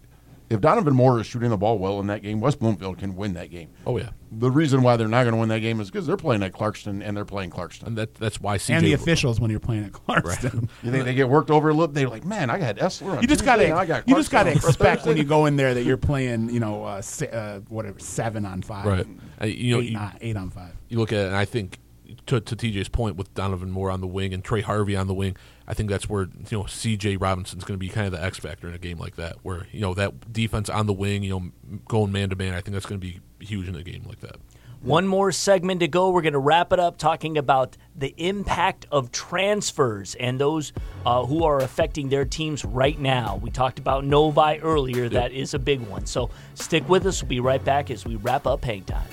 If Donovan Moore is shooting the ball well in that game, West Bloomfield can win that game. Oh yeah, The reason why they're not going to win that game is because they're playing at Clarkston and they're playing Clarkston. and that that's why CJ. And the officials when you're playing at Clarkston. You think they get worked over a little? They're like, man, I got Essler. On You just gotta, and I got you just gotta expect when you go in there that you're playing, you know, uh, si- uh, whatever, seven on five, Right. Uh, you know, eight, you- on, eight on five. you look at it, and I think to, to TJ's point with Donovan Moore on the wing and Trey Harvey on the wing, I think that's where you know CJ Robinson's going to be kind of the X factor in a game like that, where you know that defense on the wing, you know, going man to man. I think that's going to be huge in a game like that. One more segment to go. We're going to wrap it up talking about the impact of transfers and those uh, who are affecting their teams right now. We talked about Novi earlier. That is a big one. So stick with us. We'll be right back as we wrap up Hang Time.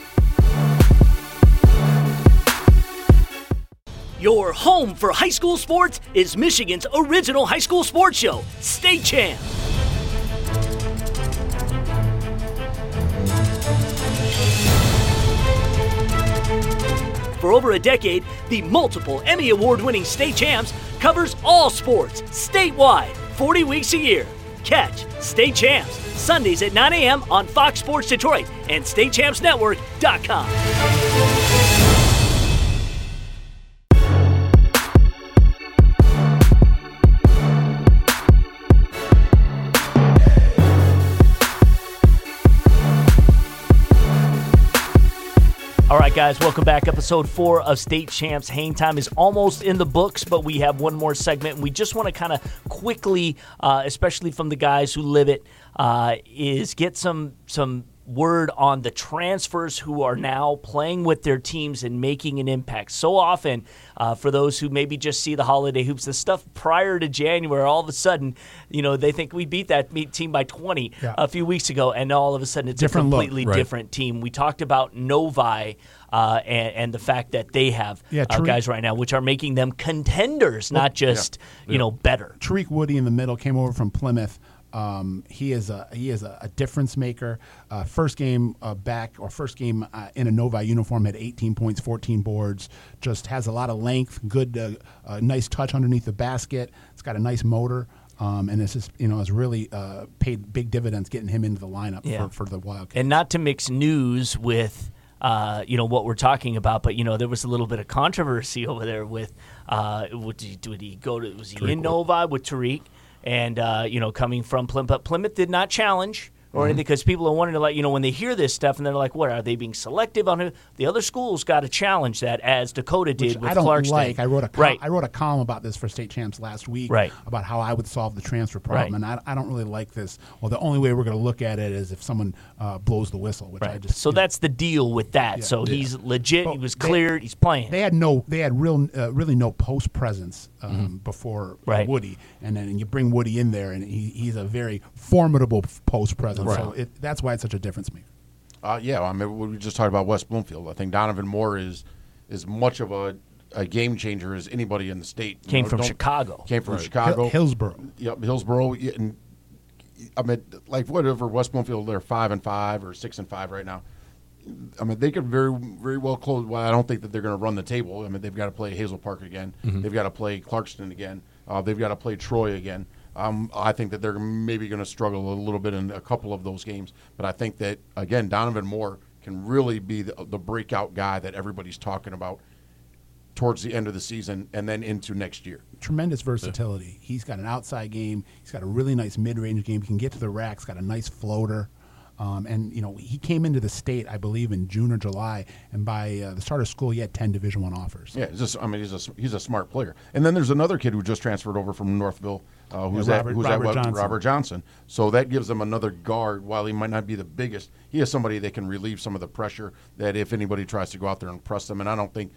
Your home for high school sports is Michigan's original high school sports show, State Champ. For over a decade, the multiple Emmy Award winning State Champs covers all sports statewide, 40 weeks a year. Catch State Champs Sundays at 9 a.m. on Fox Sports Detroit and StateChampsNetwork.com. right, guys, welcome back. Episode four of State Champs. Hang time is almost in the books, but we have one more segment. And we just want to kind of quickly, uh, especially from the guys who live it, uh, is get some some word on the transfers who are now playing with their teams and making an impact. So often, uh, for those who maybe just see the holiday hoops, the stuff prior to January, all of a sudden, you know, they think we beat that team by 20 Yeah. a few weeks ago, and all of a sudden it's Different a look. completely Right. different team. We talked about Novi uh, and, and the fact that they have Yeah, uh, Tariq- guys right now, which are making them contenders, not just you know better. Tariq Woody in the middle came over from Plymouth. Um, he is a he is a, a difference maker. Uh, first game uh, back or first game uh, in a Novi uniform had 18 points, 14 boards. Just has a lot of length, good, uh, uh, nice touch underneath the basket. It's got a nice motor. Um, and it's just you know has really uh, paid big dividends getting him into the lineup Yeah. for, for the Wildcats. And not to mix news with. Uh, you know what we're talking about, but you know there was a little bit of controversy over there with uh, would he, would he go to was he in Novi with Tariq, and uh, you know coming from Plymouth, Plymouth did not challenge Mm-hmm. or anything because people are wanting to like you know when they hear this stuff and they're like what are they being selective on who the other schools got to challenge that as Dakota did Which with I don't like. I wrote a col- right. I wrote a column about this for State Champs last week. Right. About how I would solve the transfer problem, Right. and I, I don't really like this. Well, the only way we're going to look at it is if someone uh, blows the whistle, which I just So you know, that's the deal with that. So he's legit. Well, he was they- cleared. he's playing. They had no, they had real, uh, really no post presence um, before Mm-hmm. Right. Woody, and then you bring Woody in there, and he, he's a very formidable post presence. So it, that's why it's such a difference maker. Uh, yeah, I mean, we just talked about West Bloomfield. I think Donovan Moore is is much of a, a game changer as anybody in the state. You Came know, from Chicago. Came from Right. Chicago. Hill- Hillsborough. Yep, Hillsborough. And I mean, like whatever West Bloomfield, they're five and five or six and five right now. I mean, they could very, very well close. Well, I don't think that they're going to run the table. I mean, they've got to play Hazel Park again. They've got to play Clarkston again. Uh, they've got to play Troy again. Um, I think that they're maybe going to struggle a little bit in a couple of those games. But I think that again, Donovan Moore can really be the, the breakout guy that everybody's talking about towards the end of the season and then into next year. tremendous versatility. He's got an outside game. He's got a really nice mid-range game. He can get to the rack. He's got a nice floater. Um, and you know he came into the state, I believe, in June or July, and by uh, the start of school, he had ten Division One offers. Yeah, just, I mean, he's a he's a smart player. And then there's another kid who just transferred over from Northville, uh, who's Yeah, at Robert- who's Robert at Johnson. Robert Johnson. So that gives them another guard. While he might not be the biggest, he is somebody that can relieve some of the pressure that if anybody tries to go out there and press them. And I don't think.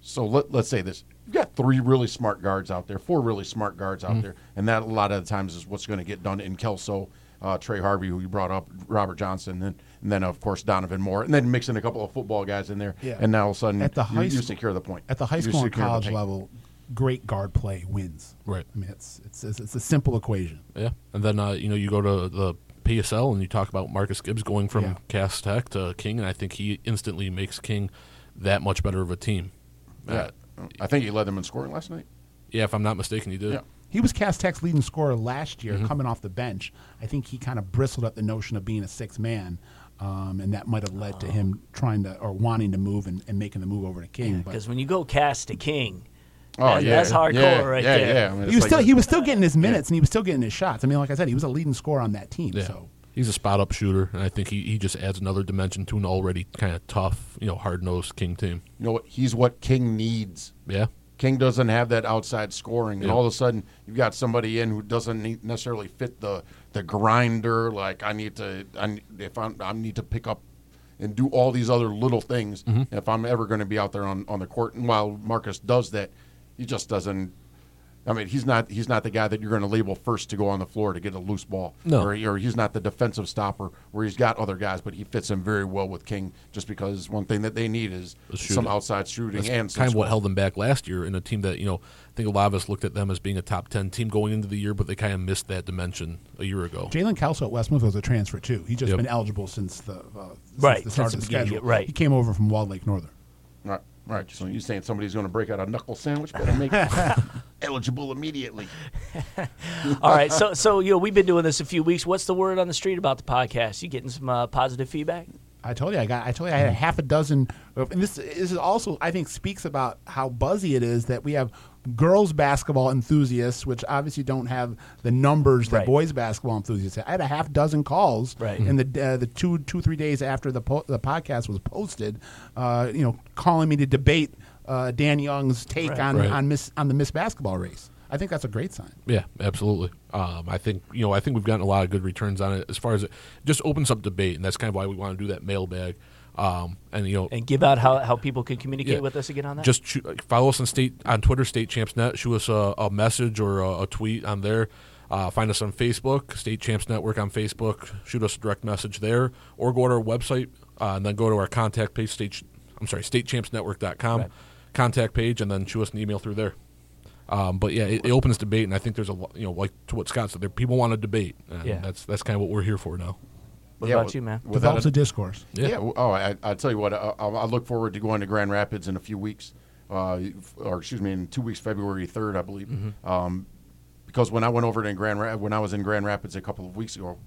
So let, let's say this: you've got three really smart guards out there, four really smart guards out Mm-hmm. there, and that a lot of the times is what's going to get done in Kelso. Uh, Trey Harvey, who you brought up, Robert Johnson, and, and then of course Donovan Moore, and then mixing a couple of football guys in there, Yeah. and now all of a sudden At the you, high you school- secure the point. At the high school and college level, great guard play wins. Right. I mean, it's it's it's, it's a simple equation. Yeah, and then uh, you know you go to the PSL and you talk about Marcus Gibbs going from Yeah. Cass Tech to King, and I think he instantly makes King that much better of a team. Yeah, Uh, I think he led them in scoring last night. yeah, if I'm not mistaken, he did. Yeah. He was Cass Tech's leading scorer last year, Mm-hmm. coming off the bench. I think he kind of bristled at the notion of being a six man, um, and that might have led to him trying to or wanting to move and, and making the move over to King. but Because when you go cast to king, Oh that- yeah, that's hardcore yeah, right yeah, there. Yeah, I mean, he was like- still he was still getting his minutes and he was still getting his shots. I mean, like I said, he was a leading scorer on that team. Yeah. So He's a spot up shooter, and I think he, he just adds another dimension to an already kind of tough, you know, hard nosed King team. you know what? He's what King needs. Yeah. King doesn't have that outside scoring, and Yeah. all of a sudden you've got somebody in who doesn't necessarily fit the the grinder. Like I need to, I, if I'm, I need to pick up and do all these other little things. Mm-hmm. If I'm ever going to be out there on, on the court, and while Marcus does that, he just doesn't. I mean, he's not he's not the guy that you're going to label first to go on the floor to get a loose ball. No. or, or he's not the defensive stopper where he's got other guys, but he fits in very well with King. Just because one thing that they need is some outside shooting That's and some kind of what held them back last year in a team that, you know, I think a lot of us looked at them as being a top 10 team going into the year, but they kind of missed that dimension a year ago. Jalen Kelso at Westmouth was a transfer too. He's just Yep. been eligible since the uh, since Right, the start since of the the schedule. right. He came over from Walled Lake Northern. Right, right. So you're saying somebody's going to break out a knuckle sandwich? Better make it eligible immediately. All right, so so you know we've been doing this a few weeks. What's the word on the street about the podcast? You getting some uh, positive feedback? I told you I got. I told you I had a half a dozen. Of, and this, this is also I think speaks about how buzzy it is that we have girls basketball enthusiasts, which obviously don't have the numbers that Right. boys basketball enthusiasts. have. I had a half dozen calls Right. in the uh, the two two three days after the po- the podcast was posted. Uh, you know, calling me to debate uh, Dan Young's take Right. on on Miss on the Miss Basketball race. I think that's a great sign. Yeah, absolutely. Um, I think you know I think we've gotten a lot of good returns on it as far as it just opens up debate, and that's kind of why we want to do that mailbag. Um, and you know, And give out how, how people can communicate Yeah. with us again on that. just shoot, follow us on state on Twitter, State Champs Net. Shoot us a, a message or a, a tweet on there. Uh, find us on Facebook, State Champs Network on Facebook. Shoot us a direct message there, or go to our website uh, and then go to our contact page. State, I'm sorry, StateChampsNetwork.com Right. contact page, and then shoot us an email through there. Um, but yeah, it, it opens debate, and I think there's a you know like to what Scott said, there people want to debate, and Yeah. that's that's kind of what we're here for now. What Yeah, about with- you, man? without Develops a- a discourse. Yeah. Yeah. well, oh, I, I tell you what. I, I I look forward to going to Grand Rapids in a few weeks, uh, or excuse me, in two weeks, February third, I believe. Mm-hmm. Um, because when I went over to Grand Ra- when I was in Grand Rapids a couple of weeks ago,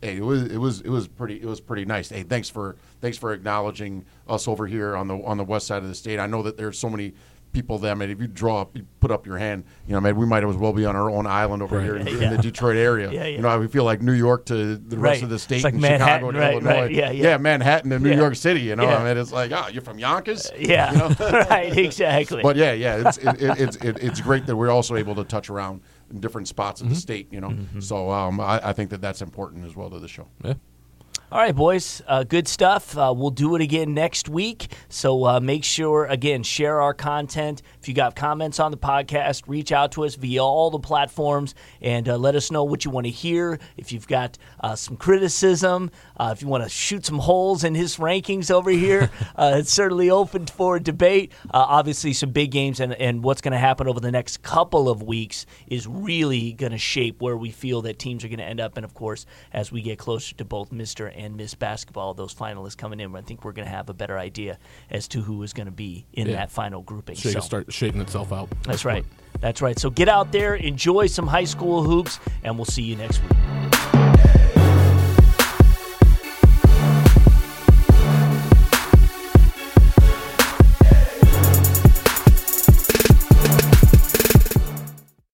hey, it was it was it was pretty it was pretty nice. Hey, thanks for thanks for acknowledging us over here on the on the west side of the state. I know that there's so many people that I mean, if you draw up, you put up your hand, you know, man, we might as well be on our own island over Right. here in, in the Detroit area. Yeah, yeah. You know, I we feel like New York to the rest Right. of the It's state, like and Manhattan, Chicago to right, Illinois. right. Yeah, yeah. Manhattan to New Yeah. York City. You know, Yeah. I mean, it's like, oh, you're from Yonkers. Yeah, You know? right, exactly. But yeah, yeah, it's it, it, it's it, it's great that we're also able to touch around in different spots of Mm-hmm. the state. You know, so um, I, I think that that's important as well to the show. Yeah. All right, boys, uh, good stuff. Uh, we'll do it again next week. So uh, make sure, again, share our content. If you got comments on the podcast, reach out to us via all the platforms and uh, let us know what you want to hear. If you've got uh, some criticism, uh, if you want to shoot some holes in his rankings over here, uh, it's certainly open for debate. Uh, obviously, some big games and, and what's going to happen over the next couple of weeks is really going to shape where we feel that teams are going to end up. And of course, as we get closer to both Mr. and Miss Basketball, those finalists coming in, I think we're going to have a better idea as to who is going to be in Yeah. that final grouping. Shake, So- start shaking itself out. that's right. That's right. So get out there, enjoy some high school hoops, and we'll see you next week.